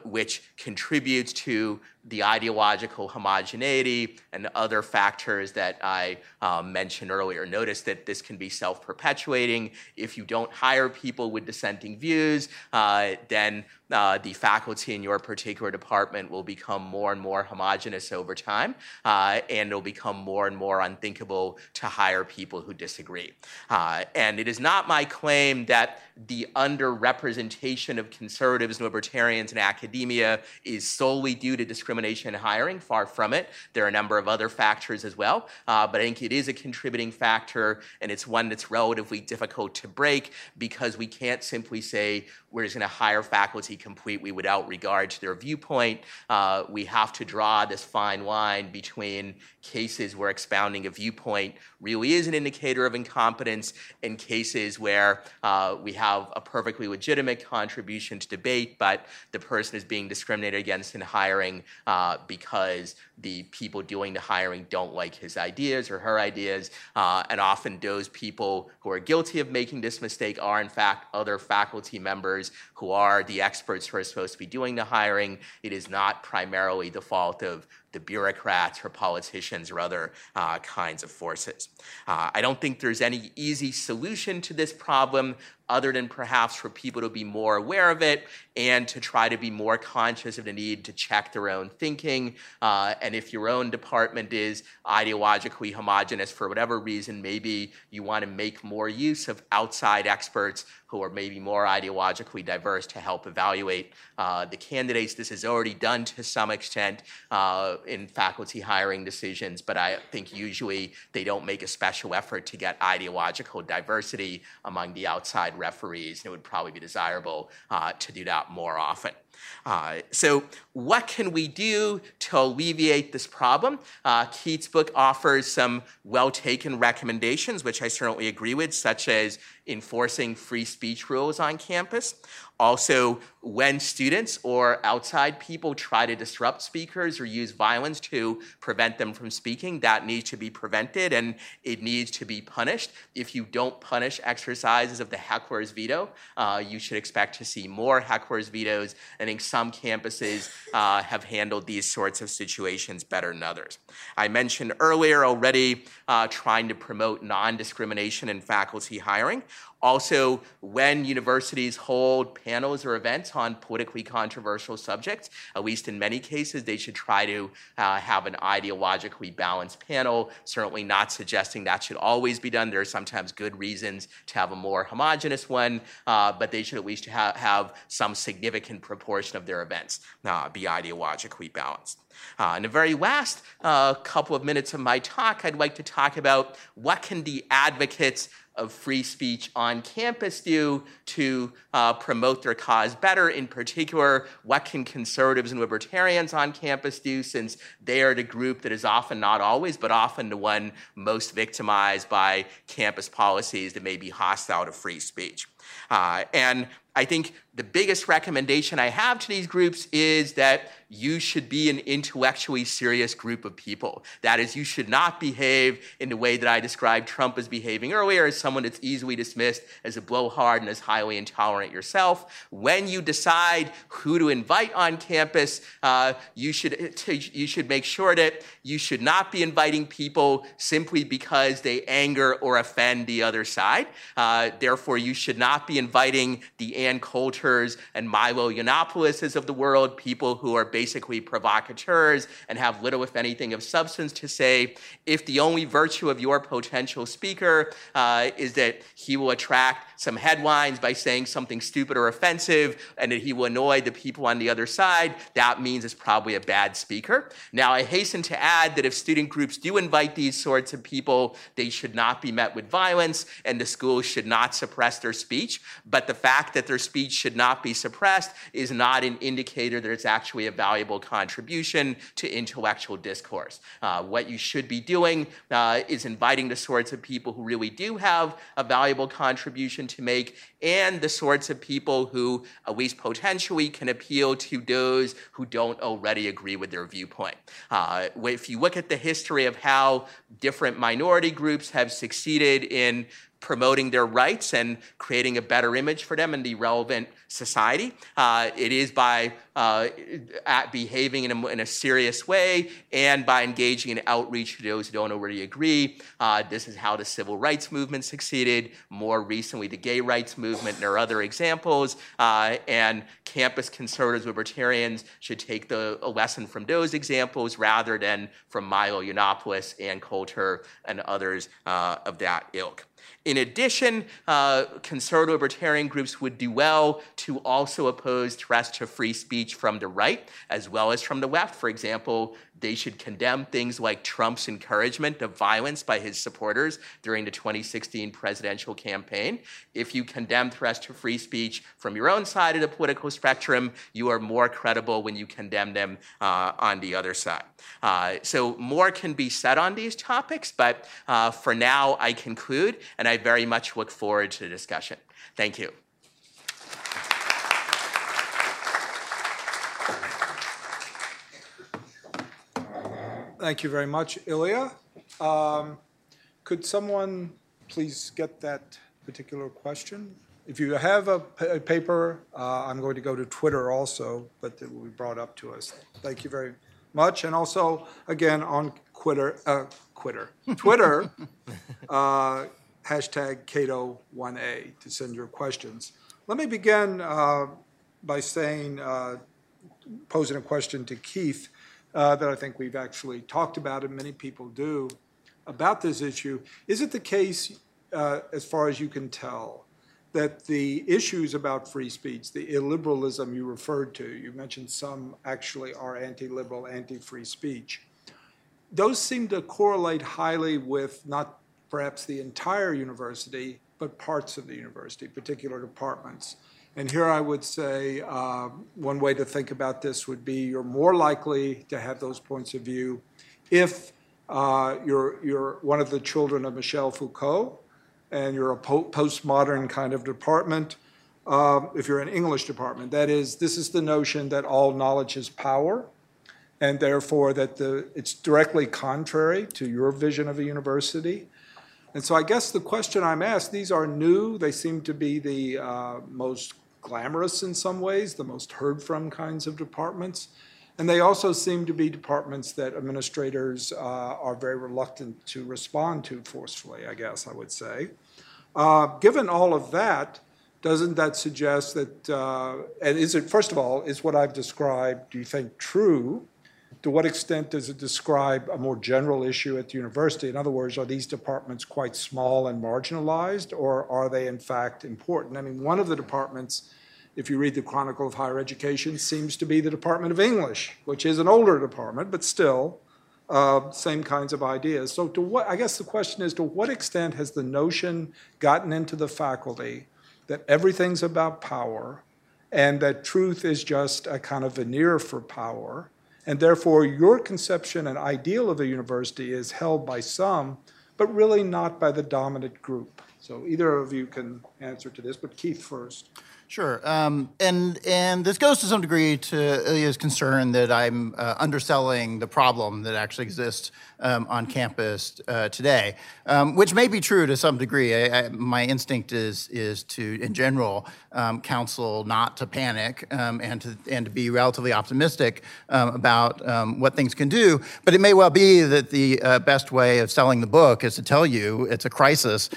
which contributes to the ideological homogeneity and other factors that I um, mentioned earlier. Notice that this can be self perpetuating. If you don't hire people with dissenting views, uh, then uh, the faculty in your particular department will become more and more homogenous over time, uh, and it'll become more and more unthinkable to hire people who disagree. Uh, and it is not my claim that the underrepresentation of conservatives and libertarians in academia is solely due to discrimination in hiring. Far from it. There are a number of other factors as well, uh, but I think it is a contributing factor, and it's one that's relatively difficult to break because we can't simply say we're just going to hire faculty completely without regard to their viewpoint. Uh, we have to draw this fine line between cases where expounding a viewpoint really is an indicator of incompetence and cases where uh, we have a perfectly legitimate contribution to debate, but the person is being discriminated against in hiring uh, because the people doing the hiring don't like his ideas or her ideas. Uh, and often those people who are guilty of making this mistake are, in fact, other faculty members who are the experts who are supposed to be doing the hiring. It is not primarily the fault of the bureaucrats or politicians or other uh, kinds of forces. Uh, I don't think there's any easy solution to this problem other than perhaps for people to be more aware of it and to try to be more conscious of the need to check their own thinking. Uh, and if your own department is ideologically homogenous for whatever reason, maybe you want to make more use of outside experts who are maybe more ideologically diverse to help evaluate uh, the candidates. This is already done to some extent uh, in faculty hiring decisions, but I think usually they don't make a special effort to get ideological diversity among the outside referees, and it would probably be desirable uh, to do that more often. Uh, so, what can we do to alleviate this problem? Uh, Keith's book offers some well taken recommendations, which I certainly agree with, such as enforcing free speech rules on campus. Also, when students or outside people try to disrupt speakers or use violence to prevent them from speaking, that needs to be prevented and it needs to be punished. If you don't punish exercises of the heckler's veto, uh, you should expect to see more heckler's vetoes. I think some campuses uh, have handled these sorts of situations better than others. I mentioned earlier already uh, trying to promote non discrimination in faculty hiring. Also, when universities hold panels or events on politically controversial subjects, at least in many cases, they should try to uh, have an ideologically balanced panel. Certainly not suggesting that should always be done. There are sometimes good reasons to have a more homogenous one, uh, but they should at least ha- have some significant proportion of their events uh, be ideologically balanced. Uh, in the very last uh, couple of minutes of my talk, I'd like to talk about what can the advocates of free speech on campus do to uh, promote their cause better? In particular, what can conservatives and libertarians on campus do since they are the group that is often, not always, but often the one most victimized by campus policies that may be hostile to free speech? Uh, and I think the biggest recommendation I have to these groups is that you should be an intellectually serious group of people. That is, you should not behave in the way that I described Trump as behaving earlier, as someone that's easily dismissed as a blowhard and as highly intolerant yourself. When you decide who to invite on campus, uh, you, should, you should make sure that you should not be inviting people simply because they anger or offend the other side. Uh, therefore, you should not be inviting the Ann Coulters and Milo Yiannopoulos of the world, people who are basically provocateurs and have little, if anything, of substance to say. If the only virtue of your potential speaker uh, is that he will attract some headlines by saying something stupid or offensive and that he will annoy the people on the other side, that means it's probably a bad speaker. Now, I hasten to add that if student groups do invite these sorts of people, they should not be met with violence and the schools should not suppress their speech. But the fact that their speech should not be suppressed is not an indicator that it's actually a valuable contribution to intellectual discourse. Uh, what you should be doing uh, is inviting the sorts of people who really do have a valuable contribution to make and the sorts of people who, at least potentially, can appeal to those who don't already agree with their viewpoint. Uh, if you look at the history of how different minority groups have succeeded in promoting their rights and creating a better image for them in the relevant society. Uh, it is by uh, behaving in a, in a, serious way and by engaging in outreach to those who don't already agree. Uh, this is how the civil rights movement succeeded. More recently, the gay rights movement. There are other examples. Uh, and campus conservatives, libertarians should take the a lesson from those examples rather than from Milo Yiannopoulos, Ann Coulter, and others uh, of that ilk. In addition, uh, conservative libertarian groups would do well to also oppose threats to free speech from the right as well as from the left. For example, they should condemn things like Trump's encouragement of violence by his supporters during the 2016 presidential campaign. If you condemn threats to free speech from your own side of the political spectrum, you are more credible when you condemn them uh, on the other side. Uh, so, more can be said on these topics, but uh, for now, I conclude, and I very much look forward to the discussion. Thank you. Thank you very much, Ilya. Um, Could someone please get that particular question? If you have a a paper, uh, I'm going to go to Twitter also, but it will be brought up to us. Thank you very much. And also, again, on Quitter, uh, Quitter, Twitter, uh, hashtag Cato1A to send your questions. Let me begin uh, by saying, uh, posing a question to Keith uh, that I think we've actually talked about, and many people do, about this issue. Is it the case, uh, as far as you can tell, that the issues about free speech, the illiberalism you referred to, you mentioned some actually are anti liberal, anti free speech, those seem to correlate highly with not perhaps the entire university, but parts of the university, particular departments. And here I would say uh, one way to think about this would be you're more likely to have those points of view if uh, you're, you're one of the children of Michel Foucault and you're a po- postmodern kind of department, um, if you're an English department. That is, this is the notion that all knowledge is power, and therefore that the, it's directly contrary to your vision of a university. And so I guess the question I'm asked, these are new, they seem to be the uh, most glamorous in some ways, the most heard from kinds of departments. And they also seem to be departments that administrators uh, are very reluctant to respond to forcefully, I guess I would say. Uh, given all of that, doesn't that suggest that, uh, and is it, first of all, is what I've described, do you think, true? To what extent does it describe a more general issue at the university? In other words, are these departments quite small and marginalized, or are they in fact important? I mean, one of the departments, if you read the Chronicle of Higher Education, seems to be the Department of English, which is an older department, but still uh, same kinds of ideas. So, to what I guess the question is, to what extent has the notion gotten into the faculty that everything's about power, and that truth is just a kind of veneer for power? And therefore, your conception and ideal of a university is held by some, but really not by the dominant group. So either of you can answer to this, but Keith first. Sure, um, and and this goes to some degree to Ilya's concern that I'm uh, underselling the problem that actually exists um, on campus uh, today, um, which may be true to some degree. I, I, my instinct is is to, in general, um, counsel not to panic um, and to and to be relatively optimistic um, about what things can do. But it may well be that the uh, best way of selling the book is to tell you it's a crisis,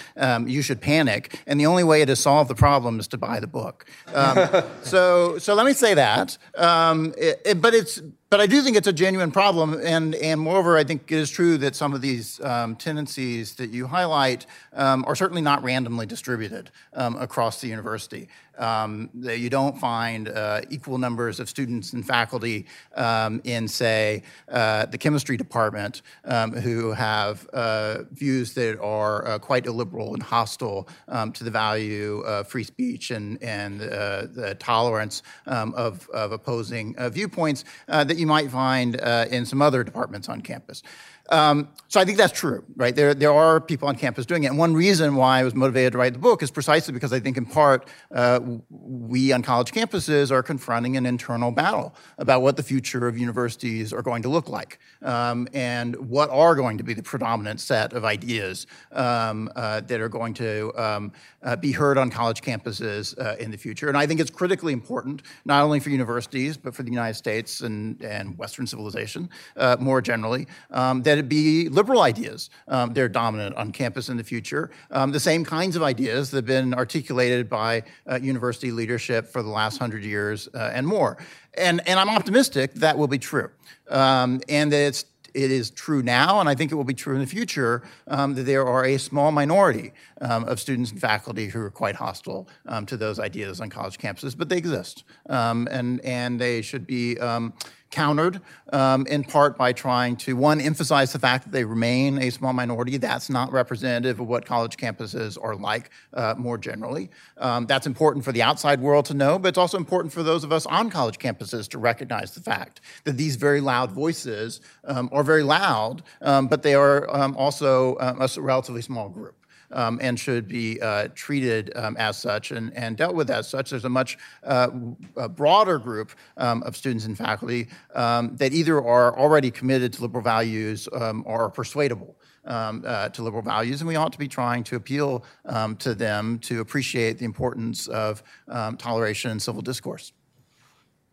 you should panic, and the only way to solve the problem is to buy the book. Um, so, so let me say that. Um, it, it, but it's but I do think it's a genuine problem, and and moreover, I think it is true that some of these um, tendencies that you highlight um, are certainly not randomly distributed um, across the university. Um, that you don't find uh, equal numbers of students and faculty um, in, say, uh, the chemistry department um, who have uh, views that are uh, quite illiberal and hostile to the value of free speech and and uh, the tolerance of of opposing uh, viewpoints that you might find in some other departments on campus. Um, so I think that's true, right? There, there are people on campus doing it. And one reason why I was motivated to write the book is precisely because I think, in part, uh, we on college campuses are confronting an internal battle about what the future of universities are going to look like um, and what are going to be the predominant set of ideas um, uh, that are going to um, uh, be heard on college campuses uh, in the future. And I think it's critically important, not only for universities, but for the United States and, and Western civilization uh, more generally, um, that it be liberal ideas um, that are dominant on campus in the future. Um, the same kinds of ideas that have been articulated by uh, university leadership for the last hundred years uh, and more. And, and I'm optimistic that will be true. Um, and that it's it is true now, and I think it will be true in the future, um, that there are a small minority um, of students and faculty who are quite hostile um, to those ideas on college campuses, but they exist, um, and and they should be um, countered um, in part by trying to, one, emphasize the fact that they remain a small minority. That's not representative of what college campuses are like uh, more generally. Um, that's important for the outside world to know, but it's also important for those of us on college campuses to recognize the fact that these very loud voices um, are very loud, um, but they are um, also um, a relatively small group um, and should be uh, treated um, as such and, and dealt with as such. There's a much uh, a broader group um, of students and faculty um, that either are already committed to liberal values um, or are persuadable. Um, uh, to liberal values, and we ought to be trying to appeal um, to them to appreciate the importance of um, toleration and civil discourse.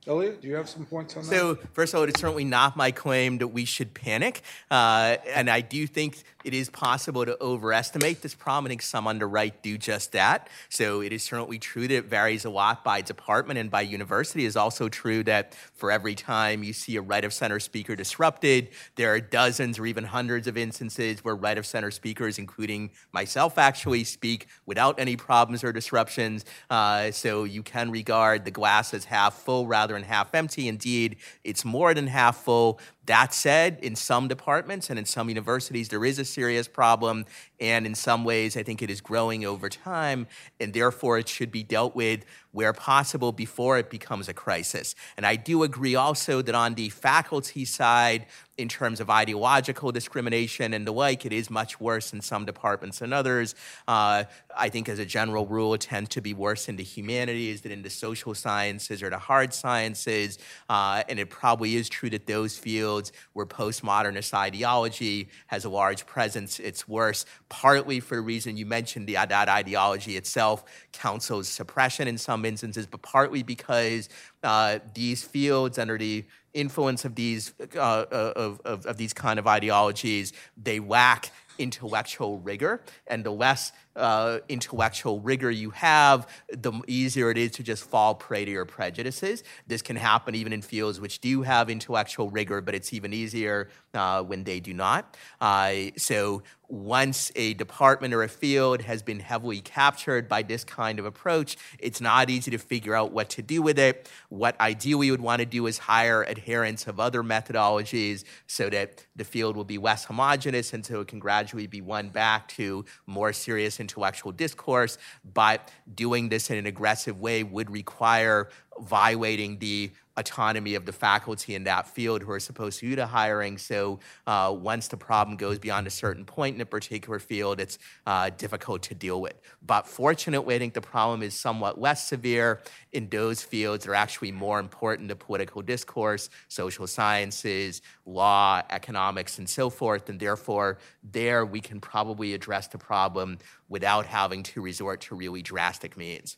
Ilya, do you have some points on that? So, first of all, it's certainly not my claim that we should panic. Uh, and I do think it is possible to overestimate this problem. I think some on the right do just that. So, it is certainly true that it varies a lot by department and by university. It is also true that for every time you see a right of center speaker disrupted, there are dozens or even hundreds of instances where right of center speakers, including myself, actually speak without any problems or disruptions. Uh, so, you can regard the glass as half full rather rather than half empty. Indeed, it's more than half full. That said, in some departments and in some universities, there is a serious problem. And in some ways, I think it is growing over time. And therefore, it should be dealt with where possible before it becomes a crisis. And I do agree also that on the faculty side, in terms of ideological discrimination and the like, it is much worse in some departments than others. Uh, I think, as a general rule, it tends to be worse in the humanities than in the social sciences or the hard sciences. Uh, and it probably is true that those fields where postmodernist ideology has a large presence, it's worse, partly for the reason you mentioned the, that ideology itself counsels suppression in some instances, but partly because uh, these fields under the influence of these uh, uh, of, of, of, these kind of ideologies, they lack intellectual rigor, and the less uh, intellectual rigor you have, the easier it is to just fall prey to your prejudices. This can happen even in fields which do have intellectual rigor, but it's even easier uh, when they do not. Uh, so once a department or a field has been heavily captured by this kind of approach, it's not easy to figure out what to do with it. What ideally you would want to do is hire adherents of other methodologies so that the field will be less homogenous and so it can gradually be won back to more serious intellectual discourse, but doing this in an aggressive way would require violating the autonomy of the faculty in that field who are supposed to do the hiring. So uh, once the problem goes beyond a certain point in a particular field, it's uh, difficult to deal with. But fortunately, I think the problem is somewhat less severe in those fields that are actually more important to political discourse, social sciences, law, economics, and so forth. And therefore, there we can probably address the problem without having to resort to really drastic means.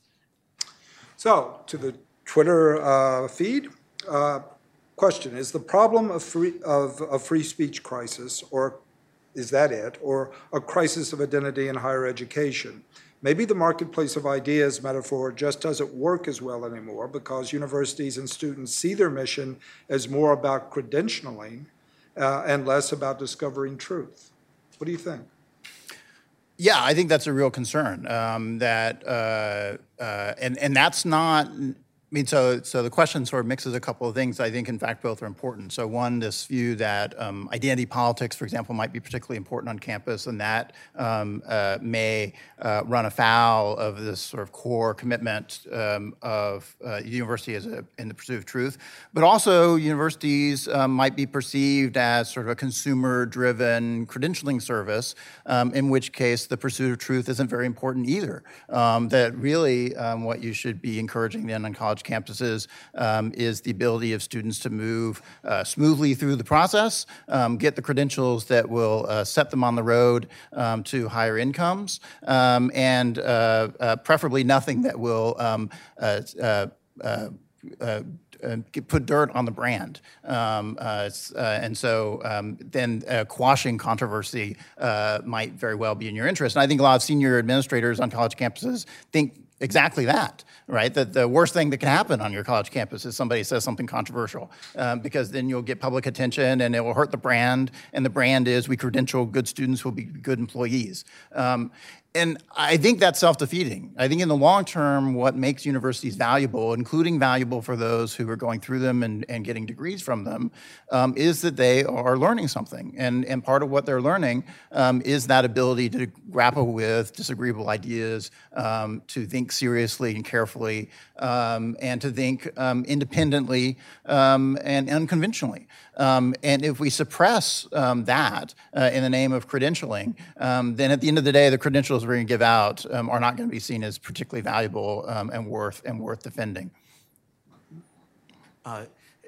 So, to the Twitter uh, feed. Uh, question, is the problem of free, of a free speech crisis, or is that it, or a crisis of identity in higher education? Maybe the marketplace of ideas metaphor just doesn't work as well anymore because universities and students see their mission as more about credentialing uh, and less about discovering truth. What do you think? Yeah, I think that's a real concern. Um, that uh, uh, and and that's not mean, so so the question sort of mixes a couple of things. I think, in fact, both are important. So, one, this view that um, identity politics, for example, might be particularly important on campus, and that um, uh, may uh, run afoul of this sort of core commitment um, of uh, university as a, in the pursuit of truth. But also, universities um, might be perceived as sort of a consumer-driven credentialing service, um, in which case the pursuit of truth isn't very important either. Um, that really, what you should be encouraging then on college campuses um, is the ability of students to move uh, smoothly through the process, um, get the credentials that will uh, set them on the road um, to higher incomes, um, and uh, uh, preferably nothing that will um, uh, uh, put dirt on the brand. Um, uh, uh, and so um, then uh, quashing controversy might very well be in your interest. And I think a lot of senior administrators on college campuses think exactly that, right? That the worst thing that can happen on your college campus is somebody says something controversial, um, because then you'll get public attention and it will hurt the brand. And the brand is we credential good students will be good employees. Um, and I think that's self defeating. I think in the long term, what makes universities valuable, including valuable for those who are going through them and, and getting degrees from them, um, is that they are learning something. And, and part of what they're learning um, is that ability to grapple with disagreeable ideas, um, to think seriously and carefully, um, and to think um, independently um, and unconventionally. Um, and if we suppress um, that uh, in the name of credentialing, um, then at the end of the day, the credentials we're going to give out um, are not going to be seen as particularly valuable um, and worth and worth defending. Uh,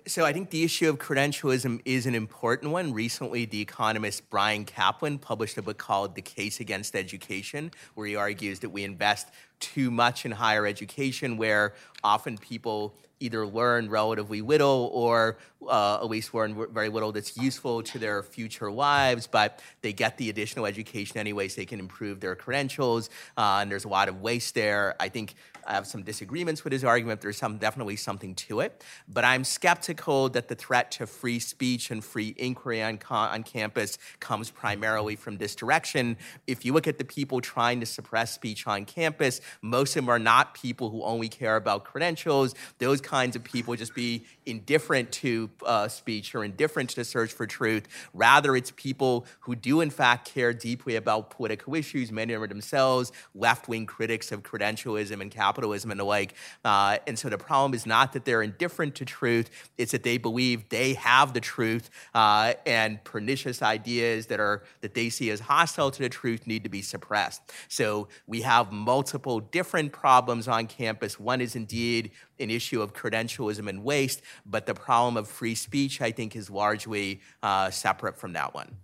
so I think the issue of credentialism is an important one. Recently, the economist Bryan Caplan published a book called The Case Against Education, where he argues that we invest too much in higher education, where often people either learn relatively little or uh, at least learn very little that's useful to their future lives, but they get the additional education anyway so they can improve their credentials. Uh, and there's a lot of waste there. I think I have some disagreements with his argument. There's some definitely something to it, but I'm skeptical that the threat to free speech and free inquiry on, on campus comes primarily from this direction. If you look at the people trying to suppress speech on campus, most of them are not people who only care about credentials. Those kinds of people just be indifferent to uh, speech or indifferent to search for truth. Rather, it's people who do, in fact, care deeply about political issues, many of them themselves left wing critics of credentialism and capitalism and the like. Uh, and so the problem is not that they're indifferent to truth, it's that they believe they have the truth uh, and pernicious ideas that are that they see as hostile to the truth need to be suppressed. So we have multiple different problems on campus. One is indeed an issue of credentialism and waste, but the problem of free speech, I think, is largely uh, separate from that one.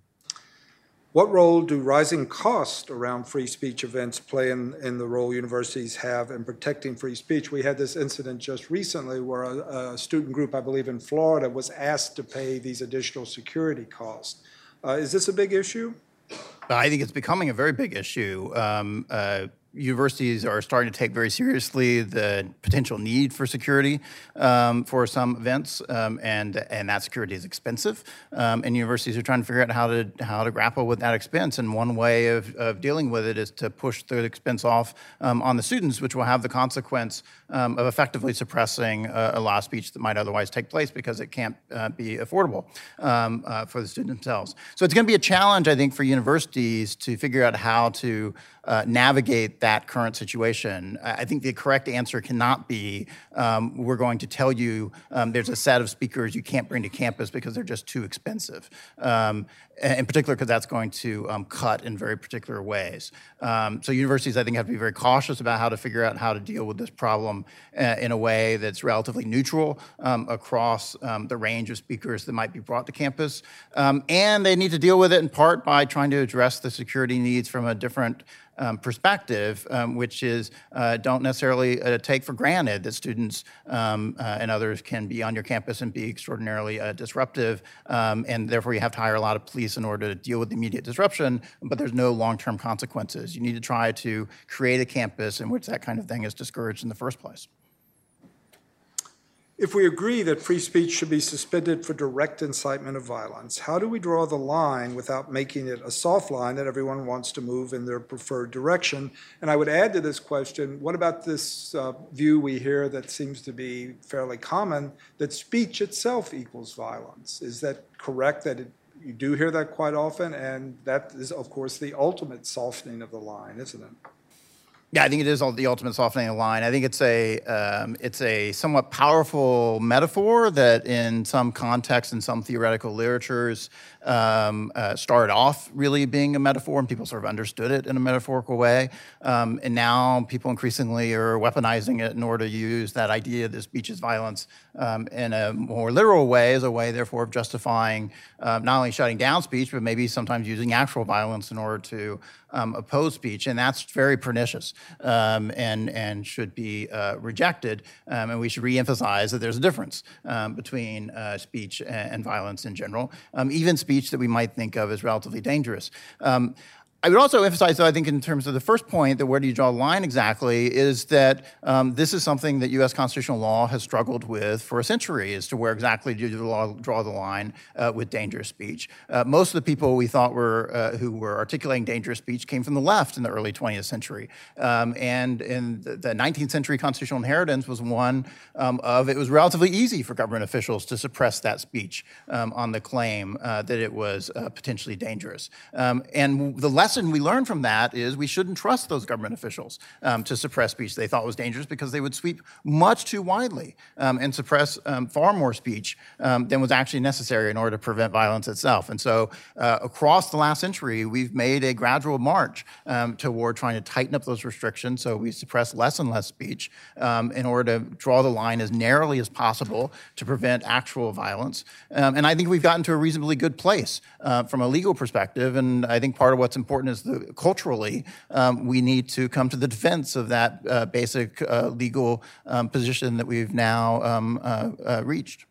What role do rising costs around free speech events play in, in the role universities have in protecting free speech? We had this incident just recently where a, a student group, I believe in Florida, was asked to pay these additional security costs. Uh, is this a big issue? I think it's becoming a very big issue. Um, uh, universities are starting to take very seriously the potential need for security um, for some events, um, and and that security is expensive. Um, and universities are trying to figure out how to how to grapple with that expense. And one way of, of dealing with it is to push the expense off um, on the students, which will have the consequence um, of effectively suppressing a, a, law speech that might otherwise take place because it can't uh, be affordable um, uh, for the students themselves. So it's going to be a challenge, I think, for universities to figure out how to uh, navigate that current situation. I think the correct answer cannot be um, we're going to tell you um, there's a set of speakers you can't bring to campus because they're just too expensive. Um, in particular, because that's going to um, cut in very particular ways. Um, so universities, I think, have to be very cautious about how to figure out how to deal with this problem uh, in a way that's relatively neutral um, across the range of speakers that might be brought to campus. and they need to deal with it in part by trying to address the security needs from a different um, perspective, um, which is uh, don't necessarily uh, take for granted that students um, uh, and others can be on your campus and be extraordinarily uh, disruptive, um, and therefore you have to hire a lot of police in order to deal with the immediate disruption, but there's no long-term consequences. You need to try to create a campus in which that kind of thing is discouraged in the first place. If we agree that free speech should be suspended for direct incitement of violence, how do we draw the line without making it a soft line that everyone wants to move in their preferred direction? And I would add to this question what about this uh, view we hear that seems to be fairly common that speech itself equals violence? Is that correct that it, you do hear that quite often? And that is, of course, the ultimate softening of the line, isn't it? Yeah, I think it is the ultimate softening of the line. I think it's a um, it's a somewhat powerful metaphor that, in some contexts, in some theoretical literatures, um, uh, started off really being a metaphor, and people sort of understood it in a metaphorical way. Um, and now people increasingly are weaponizing it in order to use that idea that speech is violence um, in a more literal way, as a way, therefore, of justifying uh, not only shutting down speech, but maybe sometimes using actual violence in order to um, oppose speech, and that's very pernicious um, and and should be uh, rejected. Um, and we should reemphasize that there's a difference um, between uh, speech and, and, violence in general, um, even speech that we might think of as relatively dangerous. Um, I would also emphasize, though, I think in terms of the first point, that where do you draw the line exactly, is that um, this is something that U.S. constitutional law has struggled with for a century, as to where exactly do you draw the line uh, with dangerous speech. Uh, most of the people we thought were uh, who were articulating dangerous speech came from the left in the early 20th century, um, and in the 19th century constitutional inheritance was one um, of it was relatively easy for government officials to suppress that speech um, on the claim uh, that it was uh, potentially dangerous, um, and the less lesson we learned from that is we shouldn't trust those government officials um, to suppress speech they thought was dangerous because they would sweep much too widely um, and suppress um, far more speech um, than was actually necessary in order to prevent violence itself. And so, uh, across the last century, we've made a gradual march um, toward trying to tighten up those restrictions so we suppress less and less speech in order to draw the line as narrowly as possible to prevent actual violence. and I think we've gotten to a reasonably good place uh, from a legal perspective. And I think part of what's important important is the, culturally, um, we need to come to the defense of that uh, basic uh, legal um, position that we've now um, uh, uh, reached.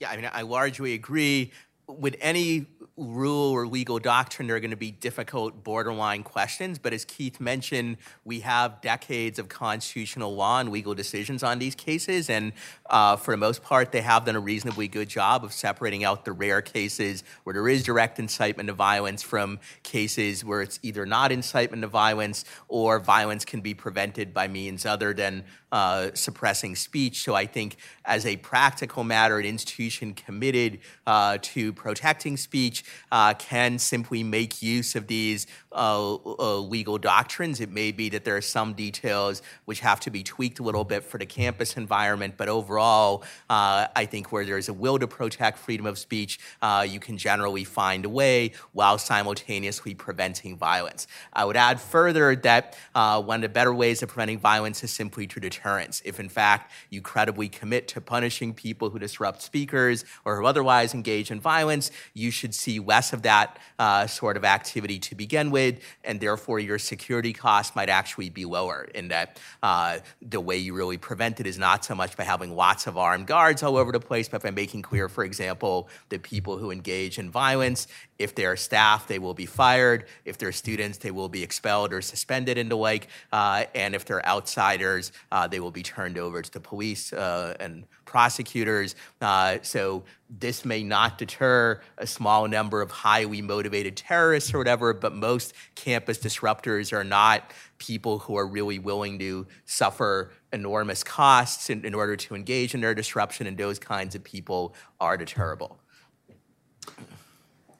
Yeah, I mean, I largely agree. Would any rule or legal doctrine, are going to be difficult borderline questions. But as Keith mentioned, we have decades of constitutional law and legal decisions on these cases. And uh, for the most part, they have done a reasonably good job of separating out the rare cases where there is direct incitement to violence from cases where it's either not incitement to violence or violence can be prevented by means other than uh, suppressing speech. So I think, as a practical matter, an institution committed uh, to protecting speech uh, can simply make use of these uh, uh, legal doctrines. It may be that there are some details which have to be tweaked a little bit for the campus environment, but overall, uh, I think where there's a will to protect freedom of speech, you can generally find a way while simultaneously preventing violence. I would add further that one of the better ways of preventing violence is simply through deterrence. If in fact you credibly commit to punishing people who disrupt speakers or who otherwise engage in violence, you should see less of that uh, sort of activity to begin with, and therefore your security costs might actually be lower. In that uh, the way you really prevent it is not so much by having lots of armed guards all over the place, but by making clear, for example, that people who engage in violence if they're staff, they will be fired. If they're students, they will be expelled or suspended and the like. Uh, and if they're outsiders, uh, they will be turned over to the police uh, and prosecutors. Uh, so this may not deter a small number of highly motivated terrorists or whatever, but most campus disruptors are not people who are really willing to suffer enormous costs in, in order to engage in their disruption, and those kinds of people are deterrable.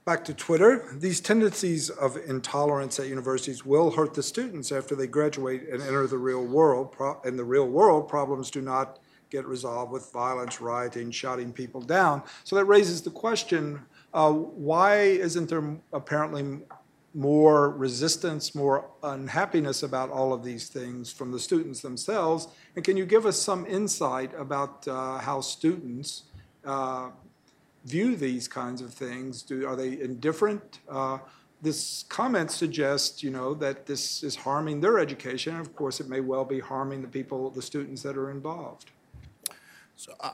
Back to Twitter. These tendencies of intolerance at universities will hurt the students after they graduate and enter the real world. In the real world, problems do not get resolved with violence, rioting, shouting people down. So that raises the question uh, why isn't there apparently more resistance, more unhappiness about all of these things from the students themselves? And can you give us some insight about uh, how students uh, view these kinds of things? Do, are they indifferent? Uh, this comment suggests, you know, that this is harming their education. And of course, it may well be harming the people, the students that are involved. So, uh,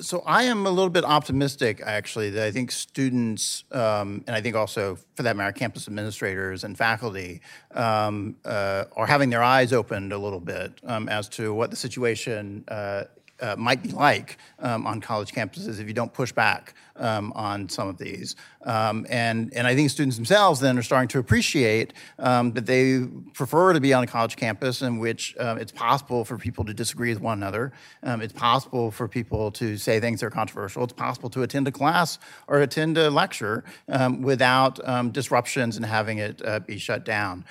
so I am a little bit optimistic, actually, that I think students, um, and I think also, for that matter, campus administrators and faculty, um, uh, are having their eyes opened a little bit um, as to what the situation uh, uh, might be like um, on college campuses if you don't push back um, on some of these. Um, and, and I think students themselves then are starting to appreciate um, that they prefer to be on a college campus in which uh, it's possible for people to disagree with one another. Um, it's possible for people to say things that are controversial. It's possible to attend a class or attend a lecture um, without disruptions and having it uh, be shut down.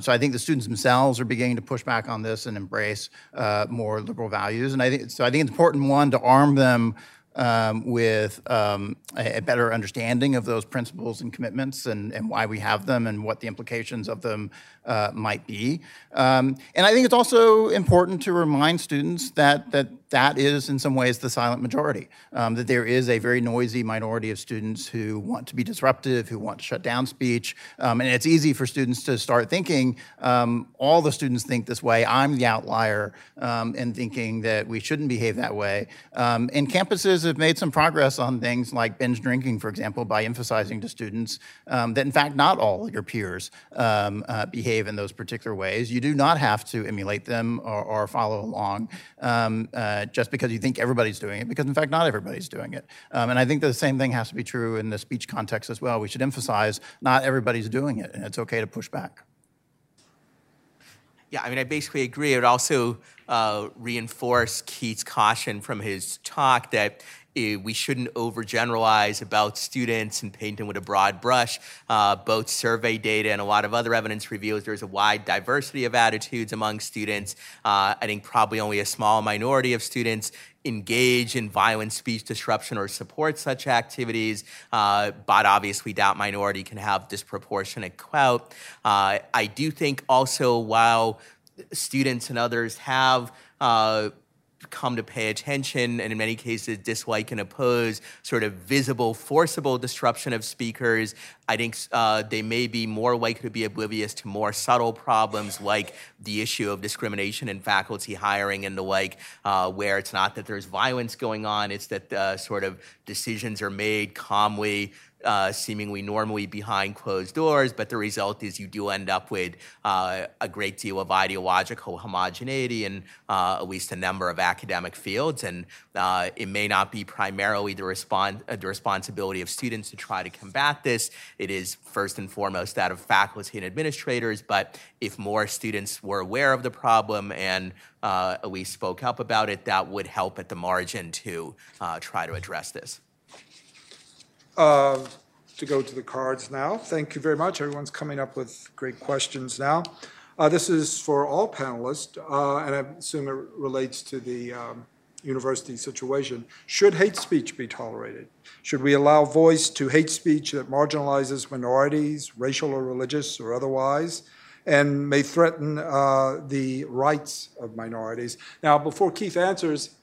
so I think the students themselves are beginning to push back on this and embrace uh, more liberal values. And I think so. I think it's important one to arm them um, with um, a, a, better understanding of those principles and commitments and, and, why we have them and what the implications of them uh, might be. Um, and I think it's also important to remind students that that that is in some ways the silent majority, um, that there is a very noisy minority of students who want to be disruptive, who want to shut down speech. Um, and it's easy for students to start thinking, um, all the students think this way, I'm the outlier, um, and thinking that we shouldn't behave that way. Um, and campuses have made some progress on things like binge drinking, for example, by emphasizing to students that in fact not all your peers uh, behave behave in those particular ways. You do not have to emulate them or, or follow along um, uh, just because you think everybody's doing it, because in fact, not everybody's doing it. Um, and I think the same thing has to be true in the speech context as well. We should emphasize not everybody's doing it, and it's okay to push back. Yeah, I mean, I basically agree. It also uh, reinforce Keith's caution from his talk that we shouldn't overgeneralize about students and paint them with a broad brush. Uh, both survey data and a lot of other evidence reveals there's a wide diversity of attitudes among students. Uh, I think probably only a small minority of students engage in violent speech disruption or support such activities, uh, but obviously that minority can have disproportionate clout. Uh, I do think also while students and others have uh, come to pay attention and in many cases dislike and oppose sort of visible, forcible disruption of speakers. I think uh, they may be more likely to be oblivious to more subtle problems like the issue of discrimination in faculty hiring and the like, uh, where it's not that there's violence going on, it's that uh, sort of decisions are made calmly uh, seemingly normally behind closed doors, but the result is you do end up with uh, a great deal of ideological homogeneity in uh, at least a number of academic fields. And uh, it may not be primarily the, respons- uh, the responsibility of students to try to combat this. It is first and foremost that of faculty and administrators. But if more students were aware of the problem and uh, at least spoke up about it, that would help at the margin to try to address this. Uh, to go to the cards now. Thank you very much. Everyone's coming up with great questions now. Uh, This is for all panelists, uh, and I assume it relates to the um, university situation. Should hate speech be tolerated? Should we allow voice to hate speech that marginalizes minorities, racial or religious or otherwise, and may threaten uh, the rights of minorities? Now, before Keith answers,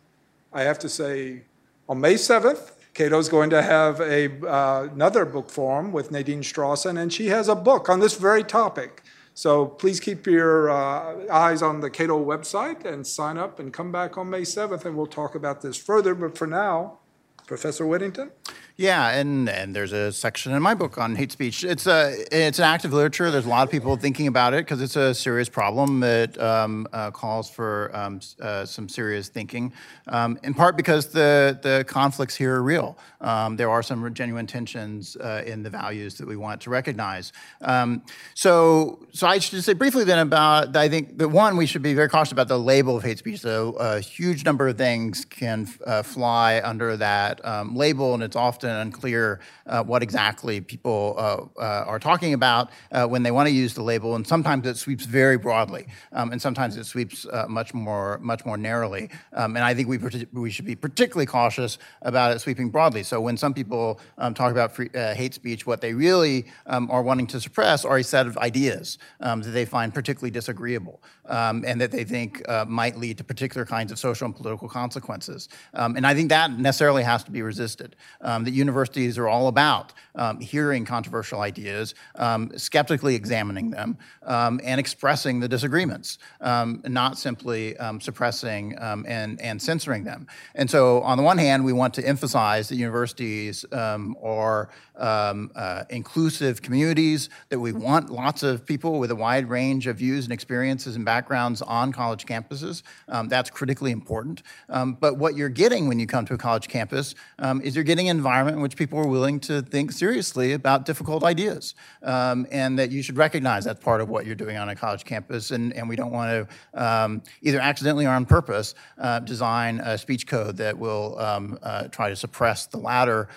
I have to say, on May 7th, Cato's going to have a, uh, another book forum with Nadine Strossen, and she has a book on this very topic. So please keep your uh, eyes on the Cato website and sign up and come back on May 7th, and we'll talk about this further. But for now, Professor Whittington? Yeah, and, and there's a section in my book on hate speech. It's a it's an active literature. There's a lot of people thinking about it because it's a serious problem that um, uh, calls for um, uh, some serious thinking. Um, in part because the the conflicts here are real. Um, there are some genuine tensions uh, in the values that we want to recognize. Um, so so I should say briefly then about I think the one we should be very cautious about the label of hate speech. So a huge number of things can uh, fly under that um, label, and it's often often unclear uh, what exactly people uh, uh, are talking about uh, when they want to use the label, and sometimes it sweeps very broadly, um, and sometimes it sweeps uh, much more much more narrowly. Um, and I think we we should be particularly cautious about it sweeping broadly. So when some people um, talk about free, hate speech, what they really um, are wanting to suppress are a set of ideas um, that they find particularly disagreeable um, and that they think might lead to particular kinds of social and political consequences. and I think that necessarily has to be resisted. Um, that universities are all about um, hearing controversial ideas, um, skeptically examining them, um, and expressing the disagreements, um, not simply um, suppressing and, and censoring them. And so, on the one hand, we want to emphasize that universities are um, uh, inclusive communities, that we want lots of people with a wide range of views and experiences and backgrounds on college campuses. Um, that's critically important. Um, but what you're getting when you come to a college campus um, is you're getting an environment in which people are willing to think seriously about difficult ideas, um, and that you should recognize that's part of what you're doing on a college campus. And, and we don't want to um, either accidentally or on purpose uh, design a speech code that will uh, try to suppress the latter,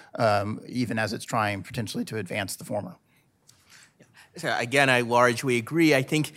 even as it's trying trying potentially to advance the former. So again, I largely agree. I think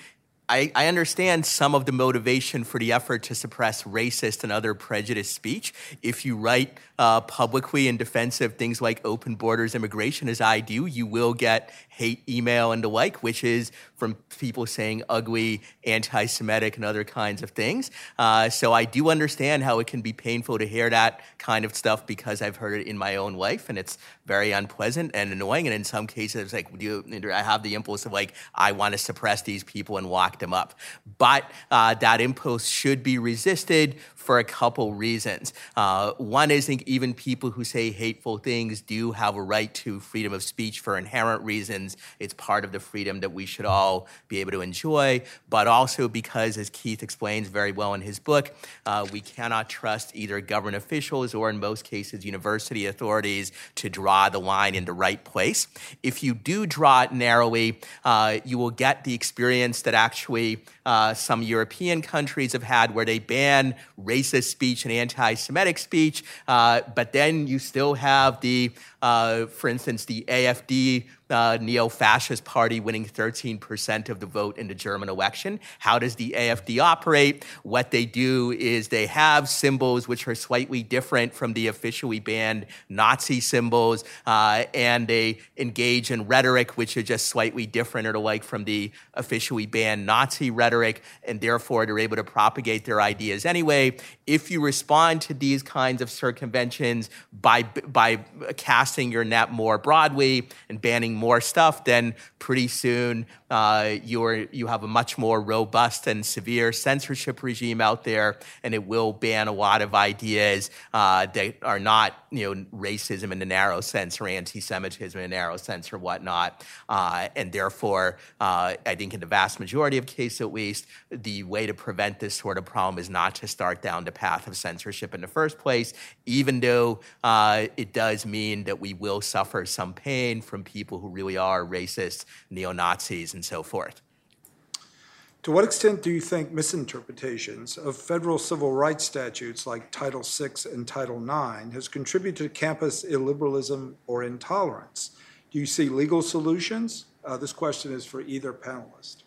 I, I, understand some of the motivation for the effort to suppress racist and other prejudiced speech. If you write uh, publicly in defense of things like open borders immigration, as I do, you will get hate email and the like, which is from people saying ugly, anti Semitic, and other kinds of things. Uh, so I do understand how it can be painful to hear that kind of stuff because I've heard it in my own life, and it's very unpleasant and annoying. And in some cases, it's like, do you, I have the impulse of like, I want to suppress these people and lock them up. But uh, that impulse should be resisted for a couple reasons. Uh, one is, I think even people who say hateful things do have a right to freedom of speech for inherent reasons. It's part of the freedom that we should all be able to enjoy, but also because, as Keith explains very well in his book, uh, we cannot trust either government officials or, in most cases, university authorities to draw the line in the right place. If you do draw it narrowly, uh, you will get the experience that actually uh, some European countries have had where they ban racist speech and anti Semitic speech, uh, but then you still have the uh, for instance, the AFD uh, neo-fascist party winning 13% of the vote in the German election. How does the AFD operate? What they do is they have symbols which are slightly different from the officially banned Nazi symbols, uh, and they engage in rhetoric which are just slightly different or like from the officially banned Nazi rhetoric, and therefore they're able to propagate their ideas anyway. If you respond to these kinds of circumventions by by casting casting your net more broadly and banning more stuff, then pretty soon uh, you're, you have a much more robust and severe censorship regime out there, and it will ban a lot of ideas uh, that are not, you know, racism in the narrow sense or anti-Semitism in the narrow sense or whatnot. Uh, and therefore, uh, I think in the vast majority of cases, at least, the way to prevent this sort of problem is not to start down the path of censorship in the first place, even though uh, it does mean that we will suffer some pain from people who really are racist, neo Nazis, and so forth. To what extent do you think misinterpretations of federal civil rights statutes like Title VI and Title IX has contributed to campus illiberalism or intolerance? Do you see legal solutions? Uh, this question is for either panelist.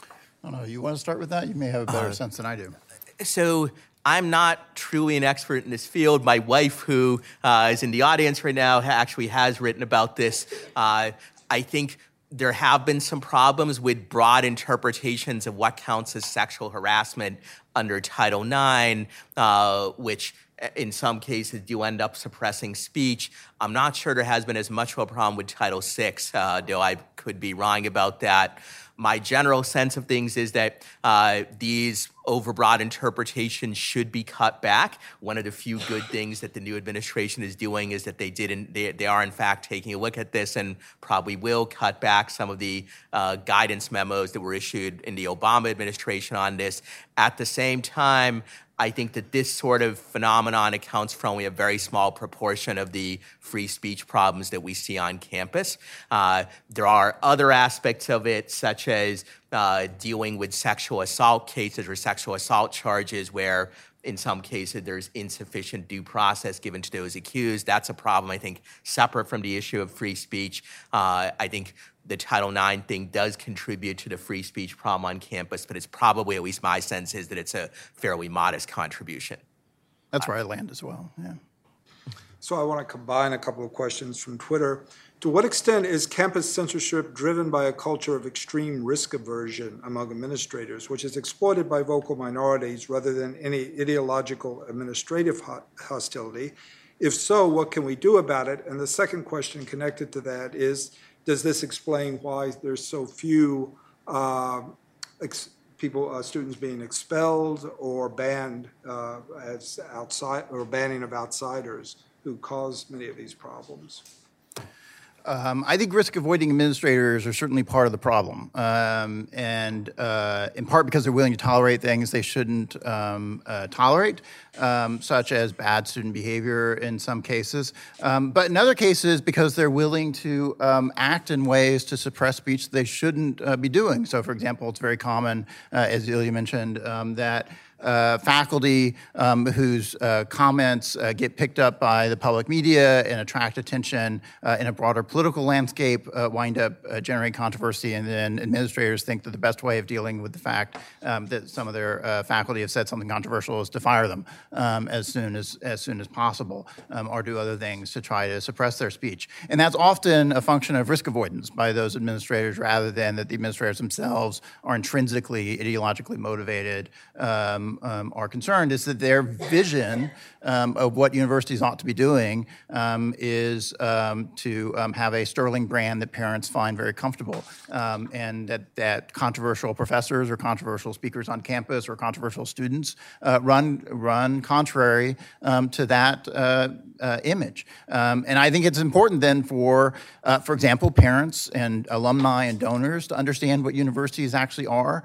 I don't know, you want to start with that? You may have a better sense than I do. So I'm not truly an expert in this field. My wife, who uh, is in the audience right now, actually has written about this. Uh, I think there have been some problems with broad interpretations of what counts as sexual harassment under Title IX, uh, which in some cases do end up suppressing speech. I'm not sure there has been as much of a problem with Title VI, uh, though I could be wrong about that. My general sense of things is that uh, these overbroad interpretations should be cut back. One of the few good things that the new administration is doing is that they didn't. They, they are in fact taking a look at this and probably will cut back some of the uh, guidance memos that were issued in the Obama administration on this. At the same time, I think that this sort of phenomenon accounts for only a very small proportion of the free speech problems that we see on campus. Uh, there are other aspects of it, such as uh, dealing with sexual assault cases or sexual assault charges, where in some cases there's insufficient due process given to those accused. That's a problem, I think, separate from the issue of free speech. Uh, I think the Title IX thing does contribute to the free speech problem on campus, but it's probably, at least my sense is that it's a fairly modest contribution. That's where I land as well, yeah. So I want to combine a couple of questions from Twitter. To what extent is campus censorship driven by a culture of extreme risk aversion among administrators, which is exploited by vocal minorities rather than any ideological administrative hostility? If so, what can we do about it? And the second question connected to that is does this explain why there's so few uh, ex- people, uh, students being expelled or banned uh, as outside or banning of outsiders who cause many of these problems? Um, I think risk avoiding administrators are certainly part of the problem. Um, and uh, in part because they're willing to tolerate things they shouldn't um, uh, tolerate, um, such as bad student behavior in some cases. Um, but in other cases, because they're willing to um, act in ways to suppress speech they shouldn't uh, be doing. So, for example, it's very common, uh, as Ilya mentioned, that uh, faculty um, whose uh, comments uh, get picked up by the public media and attract attention uh, in a broader political landscape uh, wind up uh, generating controversy, and then administrators think that the best way of dealing with the fact um, that some of their faculty have said something controversial is to fire them um, as soon as as soon as possible, um, or do other things to try to suppress their speech. And that's often a function of risk avoidance by those administrators, rather than that the administrators themselves are intrinsically ideologically motivated. Um, um, are concerned is that their vision um, of what universities ought to be doing um, is um, to um, have a sterling brand that parents find very comfortable, um, and that, that controversial professors or controversial speakers on campus or controversial students uh, run run contrary to that uh, uh, image. and I think it's important then for, uh, for example, parents and alumni and donors to understand what universities actually are,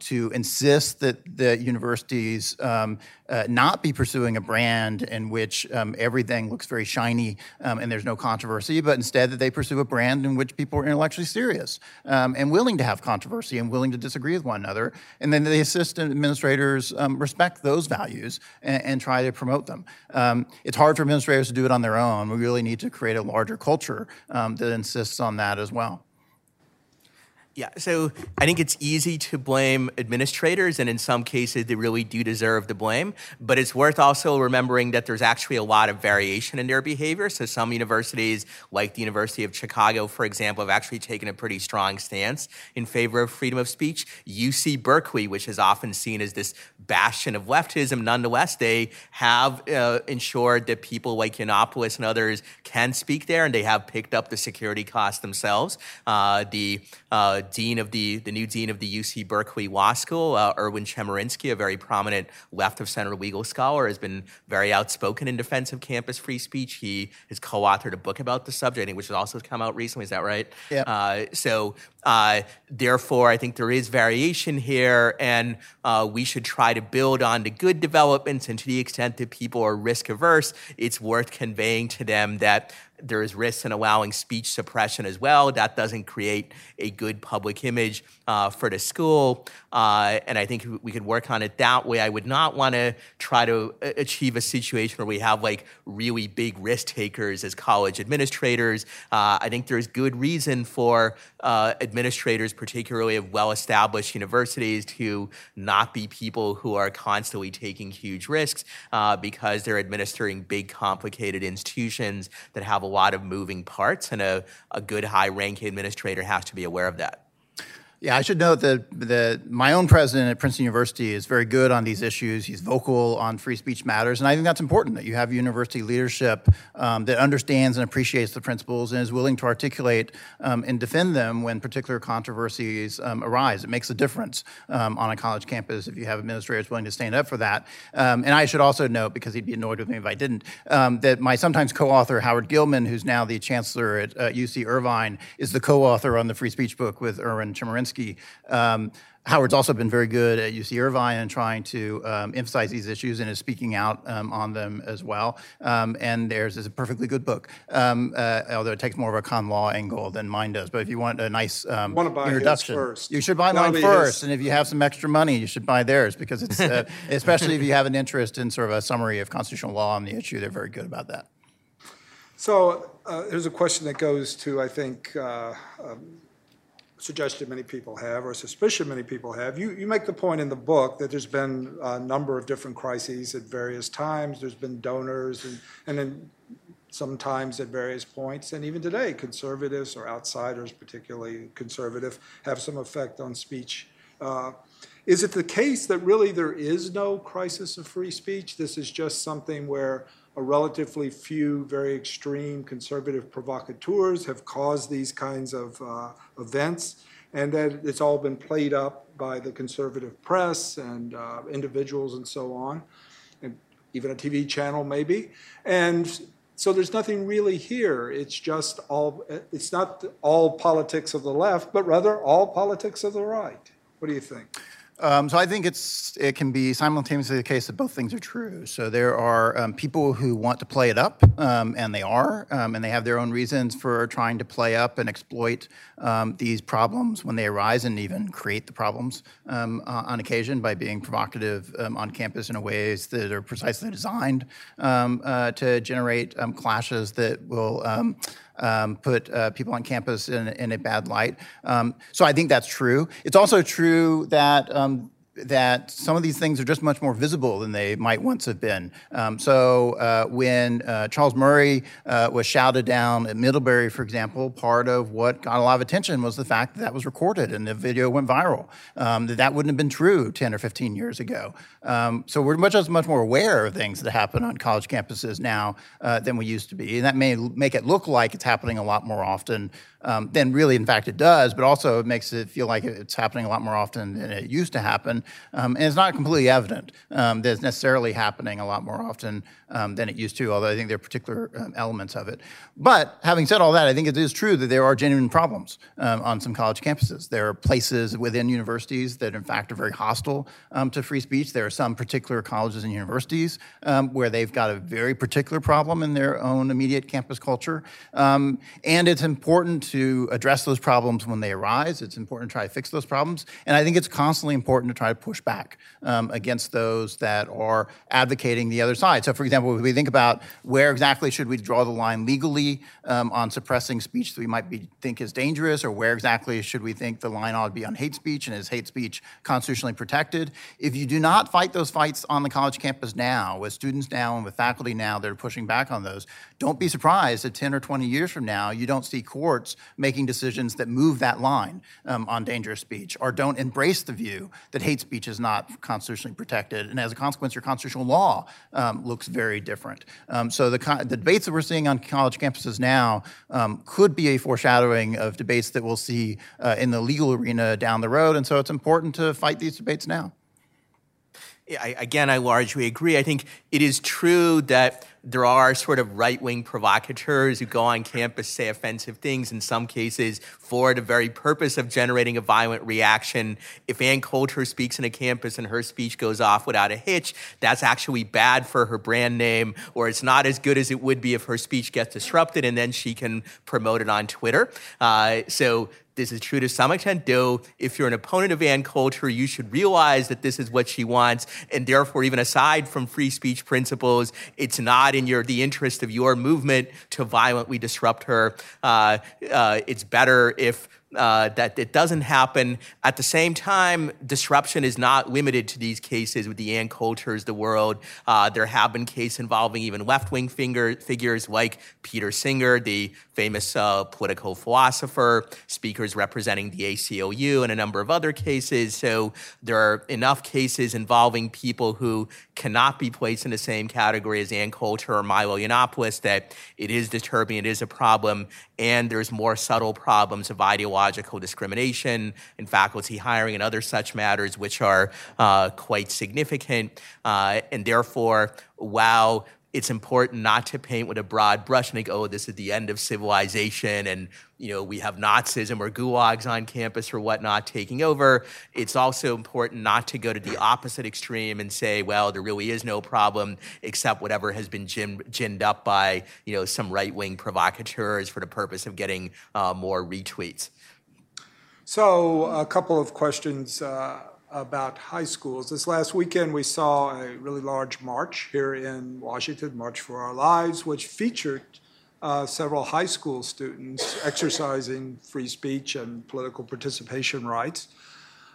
to insist that the universities um, uh, not be pursuing a brand in which um, everything looks very shiny um, and there's no controversy, but instead that they pursue a brand in which people are intellectually serious um, and willing to have controversy and willing to disagree with one another. And then the assistant administrators um, respect those values and, and, try to promote them. Um, it's hard for administrators to do it on their own. We really need to create a larger culture um, that insists on that as well. Yeah, so I think it's easy to blame administrators, and in some cases, they really do deserve the blame. But it's worth also remembering that there's actually a lot of variation in their behavior. So some universities, like the University of Chicago, for example, have actually taken a pretty strong stance in favor of freedom of speech. UC Berkeley, which is often seen as this bastion of leftism, nonetheless, they have uh, ensured that people like Yiannopoulos and others can speak there, and they have picked up the security costs themselves. Uh, the uh, dean of the, the new dean of the UC Berkeley Law School, uh, Erwin Chemerinsky, a very prominent left of center legal scholar, has been very outspoken in defense of campus free speech. He has co authored a book about the subject, I think, which has also come out recently. Is that right? Yeah. Uh, so, uh, therefore, I think there is variation here, and uh, we should try to build on the good developments. And to the extent that people are risk averse, it's worth conveying to them that there is risk in allowing speech suppression as well. That doesn't create a good public image uh, for the school. Uh, and I think we could work on it that way. I would not want to try to achieve a situation where we have like really big risk takers as college administrators. Uh, I think there's good reason for uh, administrators, particularly of well established universities, to not be people who are constantly taking huge risks uh, because they're administering big, complicated institutions that have a lot of moving parts, and a, a good high ranking administrator has to be aware of that. Yeah, I should note that, that my own president at Princeton University is very good on these issues. He's vocal on free speech matters, and I think that's important that you have university leadership um, that understands and appreciates the principles and is willing to articulate um, and defend them when particular controversies um, arise. It makes a difference um, on a college campus if you have administrators willing to stand up for that. Um, and I should also note, because he'd be annoyed with me if I didn't, um, that my sometimes co-author Howard Gillman, who's now the chancellor at uh, UC Irvine, is the co-author on the free speech book with Erwin Chemerinsky um, Howard's also been very good at UC Irvine and trying to um, emphasize these issues and is speaking out um, on them as well. Um, and theirs is a perfectly good book, um, uh, although it takes more of a con law angle than mine does. But if you want a nice um, introduction, first. you should buy That'll mine first. his. And if you have some extra money, you should buy theirs because it's, uh, especially if you have an interest in sort of a summary of constitutional law on the issue, they're very good about that. So uh, here's a question that goes to, I think, uh, um, suggestion many people have, or suspicion many people have. You, you make the point in the book that there's been a number of different crises at various times. There's been donors, and, and then sometimes at various points, and even today, conservatives or outsiders, particularly conservative, have some effect on speech. Uh, is it the case that really there is no crisis of free speech? This is just something where a relatively few very extreme conservative provocateurs have caused these kinds of uh, events, and that it's all been played up by the conservative press and uh, individuals and so on, and even a TV channel maybe. And so there's nothing really here. It's just all, it's not all politics of the left, but rather all politics of the right. What do you think? Um, so I think it's it can be simultaneously the case that both things are true. So there are um, people who want to play it up, um, and they are, um, and they have their own reasons for trying to play up and exploit um, these problems when they arise, and even create the problems um, on occasion by being provocative on campus in ways that are precisely designed uh, to generate clashes that will um, put uh, people on campus in, in a bad light. Um, so I think that's true. It's also true that um, that some of these things are just much more visible than they might once have been. Um, so uh, when uh, Charles Murray uh, was shouted down at Middlebury, for example, part of what got a lot of attention was the fact that that was recorded and the video went viral. Um, that that wouldn't have been true 10 or 15 years ago. Um, so we're much, much more aware of things that happen on college campuses now uh, than we used to be. And that may make it look like it's happening a lot more often um, than really, in fact, it does, but also it makes it feel like it's happening a lot more often than it used to happen. Um, and it's not completely evident um, that it's necessarily happening a lot more often um, than it used to, although I think there are particular um, elements of it. But having said all that, I think it is true that there are genuine problems um, on some college campuses. There are places within universities that, in fact, are very hostile to free speech. There are some particular colleges and universities where they've got a very particular problem in their own immediate campus culture. and it's important to address those problems when they arise. It's important to try to fix those problems. And I think it's constantly important to try to push back um, against those that are advocating the other side. So, for example, if we think about where exactly should we draw the line legally um, on suppressing speech that we might be, think is dangerous, or where exactly should we think the line ought to be on hate speech, and is hate speech constitutionally protected? If you do not fight those fights on the college campus now, with students now and with faculty now that are pushing back on those, don't be surprised that 10 or 20 years from now, you don't see courts making decisions that move that line um, on dangerous speech or don't embrace the view that hate speech is not constitutionally protected. And as a consequence, your constitutional law um, looks very different. Um, so the, the, debates that we're seeing on college campuses now um, could be a foreshadowing of debates that we'll see uh, in the legal arena down the road. And so it's important to fight these debates now. I, again, I largely agree. I think it is true that there are sort of right wing provocateurs who go on campus, say offensive things, in some cases for the very purpose of generating a violent reaction. If Ann Coulter speaks in a campus and her speech goes off without a hitch, that's actually bad for her brand name, or it's not as good as it would be if her speech gets disrupted and then she can promote it on Twitter. Uh, so this is true to some extent, though. If you're an opponent of Ann Coulter, you should realize that this is what she wants, and therefore, even aside from free speech principles, it's not in your the interest of your movement to violently disrupt her. Uh, uh, it's better if uh, that it doesn't happen. At the same time, disruption is not limited to these cases with the Ann Coulters, the world. Uh, there have been cases involving even left-wing figures like Peter Singer, the famous uh, political philosopher, speakers representing the ACLU, and a number of other cases. So there are enough cases involving people who cannot be placed in the same category as Ann Coulter or Milo Yiannopoulos that it is disturbing, it is a problem, and there's more subtle problems of ideological discrimination in faculty hiring and other such matters, which are uh, quite significant. Uh, and therefore, while it's important not to paint with a broad brush and think, oh, this is the end of civilization and you know we have Nazism or gulags on campus or whatnot taking over. It's also important not to go to the opposite extreme and say, well, there really is no problem except whatever has been gin- ginned up by you know some right-wing provocateurs for the purpose of getting uh, more retweets. So, a couple of questions uh, about high schools. This last weekend, we saw a really large march here in Washington, March for Our Lives, which featured uh, several high school students exercising free speech and political participation rights.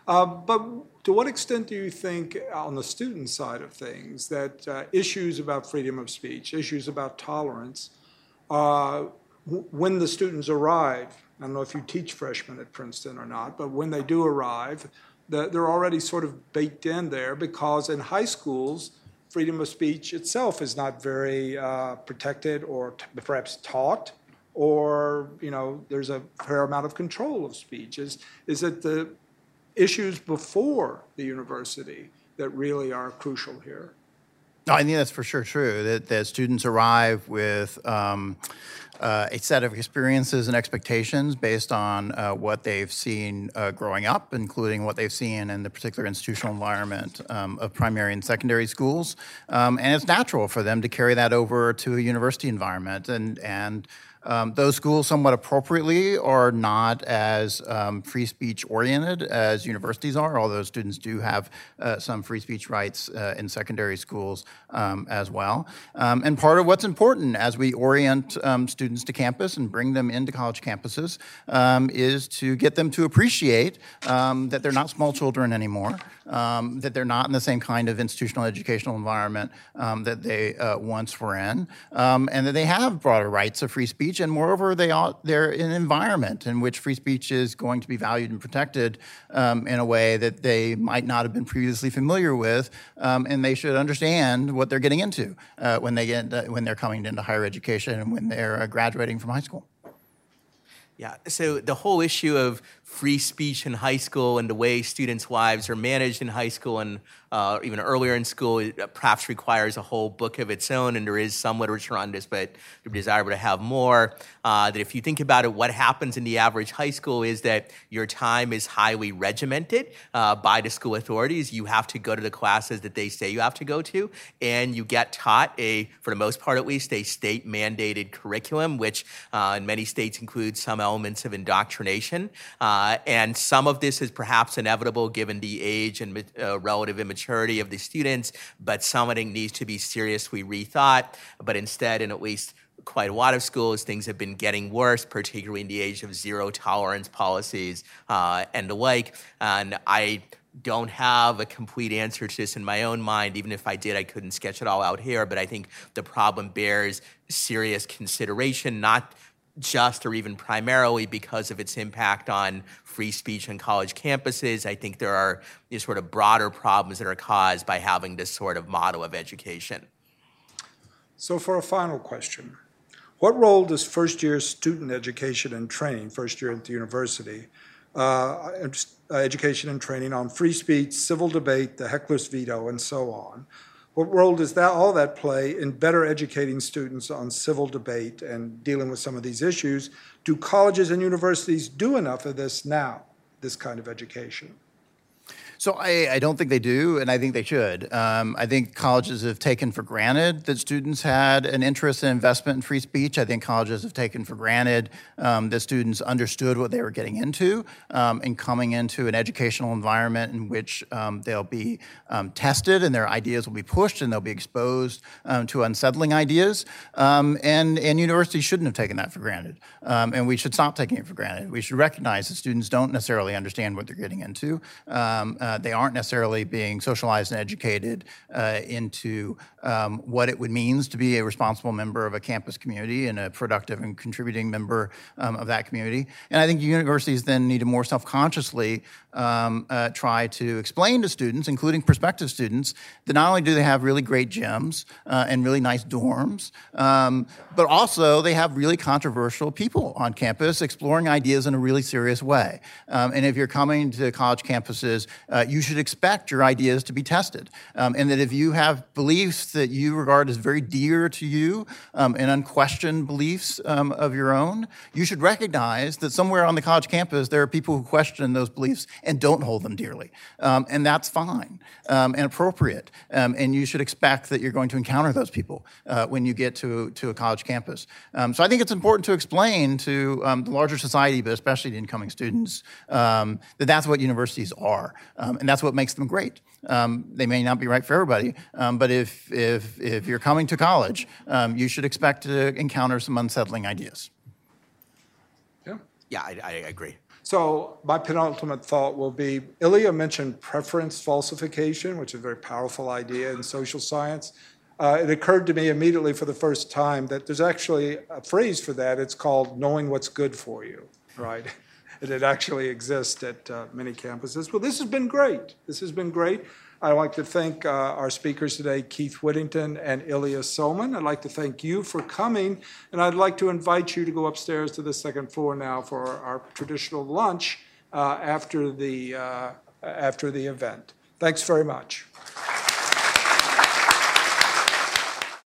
Uh, but to what extent do you think, on the student side of things, that uh, issues about freedom of speech, issues about tolerance, uh, when the students arrive, I don't know if you teach freshmen at Princeton or not, but when they do arrive, they're already sort of baked in there because in high schools, freedom of speech itself is not very uh, protected or t- perhaps taught, or you know, there's a fair amount of control of speech. Is is it the issues before the university that really are crucial here? No, I think that's for sure true. That, that students arrive with um, uh, a set of experiences and expectations based on uh, what they've seen uh, growing up, including what they've seen in the particular institutional environment um, of primary and secondary schools. Um, and it's natural for them to carry that over to a university environment and and um, those schools, somewhat appropriately, are not as um, free speech oriented as universities are, although students do have uh, some free speech rights uh, in secondary schools um, as well. Um, and part of what's important as we orient um, students to campus and bring them into college campuses um, is to get them to appreciate that they're not small children anymore um, that they're not in the same kind of institutional educational environment um, that they uh, once were in, um, and that they have broader rights of free speech, and moreover, they are, they're in an environment in which free speech is going to be valued and protected um, in a way that they might not have been previously familiar with, um, and they should understand what they're getting into uh, when they get uh, when they're coming into higher education and when they're uh, graduating from high school. Yeah, so the whole issue of free speech in high school and the way students' lives are managed in high school and uh, even earlier in school it uh, perhaps requires a whole book of its own, and there is some literature on this, but it would be desirable to have more. Uh, that if you think about it, what happens in the average high school is that your time is highly regimented uh, by the school authorities. You have to go to the classes that they say you have to go to, and you get taught a, for the most part at least, a state mandated curriculum, which uh, in many states includes some elements of indoctrination. Uh, and some of this is perhaps inevitable given the age and uh, relative immaturity of the students, but some needs to be seriously rethought. But instead, in at least quite a lot of schools, things have been getting worse, particularly in the age of zero tolerance policies uh, and the like. And I don't have a complete answer to this in my own mind. Even if I did, I couldn't sketch it all out here. But I think the problem bears serious consideration, not just or even primarily because of its impact on free speech on college campuses. I think there are these sort of broader problems that are caused by having this sort of model of education. So for a final question, what role does first-year student education and training, first year at the university, uh, education and training on free speech, civil debate, the heckler's veto, and so on, what role does that all that play in better educating students on civil debate and dealing with some of these issues? Do colleges and universities do enough of this now, this kind of education? So I, I, don't think they do, and I think they should. Um, I think colleges have taken for granted that students had an interest in investment in free speech. I think colleges have taken for granted um, that students understood what they were getting into um, and coming into an educational environment in which um, they'll be um, tested and their ideas will be pushed and they'll be exposed um, to unsettling ideas. and, and universities shouldn't have taken that for granted. and we should stop taking it for granted. We should recognize that students don't necessarily understand what they're getting into. Um, uh, they aren't necessarily being socialized and educated uh, into um, what it would means to be a responsible member of a campus community and a productive and contributing member um, of that community. And I think universities then need to more self-consciously um, uh, try to explain to students, including prospective students, that not only do they have really great gyms uh, and really nice dorms, um, but also they have really controversial people on campus exploring ideas in a really serious way. Um, and if you're coming to college campuses, uh, you should expect your ideas to be tested. Um, and that if you have beliefs that you regard as very dear to you um, and unquestioned beliefs um, of your own, you should recognize that somewhere on the college campus there are people who question those beliefs and don't hold them dearly. Um, and that's fine um, and appropriate. Um, and you should expect that you're going to encounter those people uh, when you get to, to a college campus. So I think it's important to explain to the larger society, but especially to incoming students, that that's what universities are. Um, and that's what makes them great. Um, they may not be right for everybody, um, but if, if, if you're coming to college, you should expect to encounter some unsettling ideas. Yeah. Yeah, I, I agree. So my penultimate thought will be, Ilya mentioned preference falsification, which is a very powerful idea in social science. Uh, it occurred to me immediately for the first time that there's actually a phrase for that. It's called knowing what's good for you, right? And it actually exists at uh, many campuses. Well, this has been great. This has been great. I'd like to thank uh, our speakers today, Keith Whittington and Ilya Somin. I'd like to thank you for coming, and I'd like to invite you to go upstairs to the second floor now for our traditional lunch uh, after the uh, after the event. Thanks very much.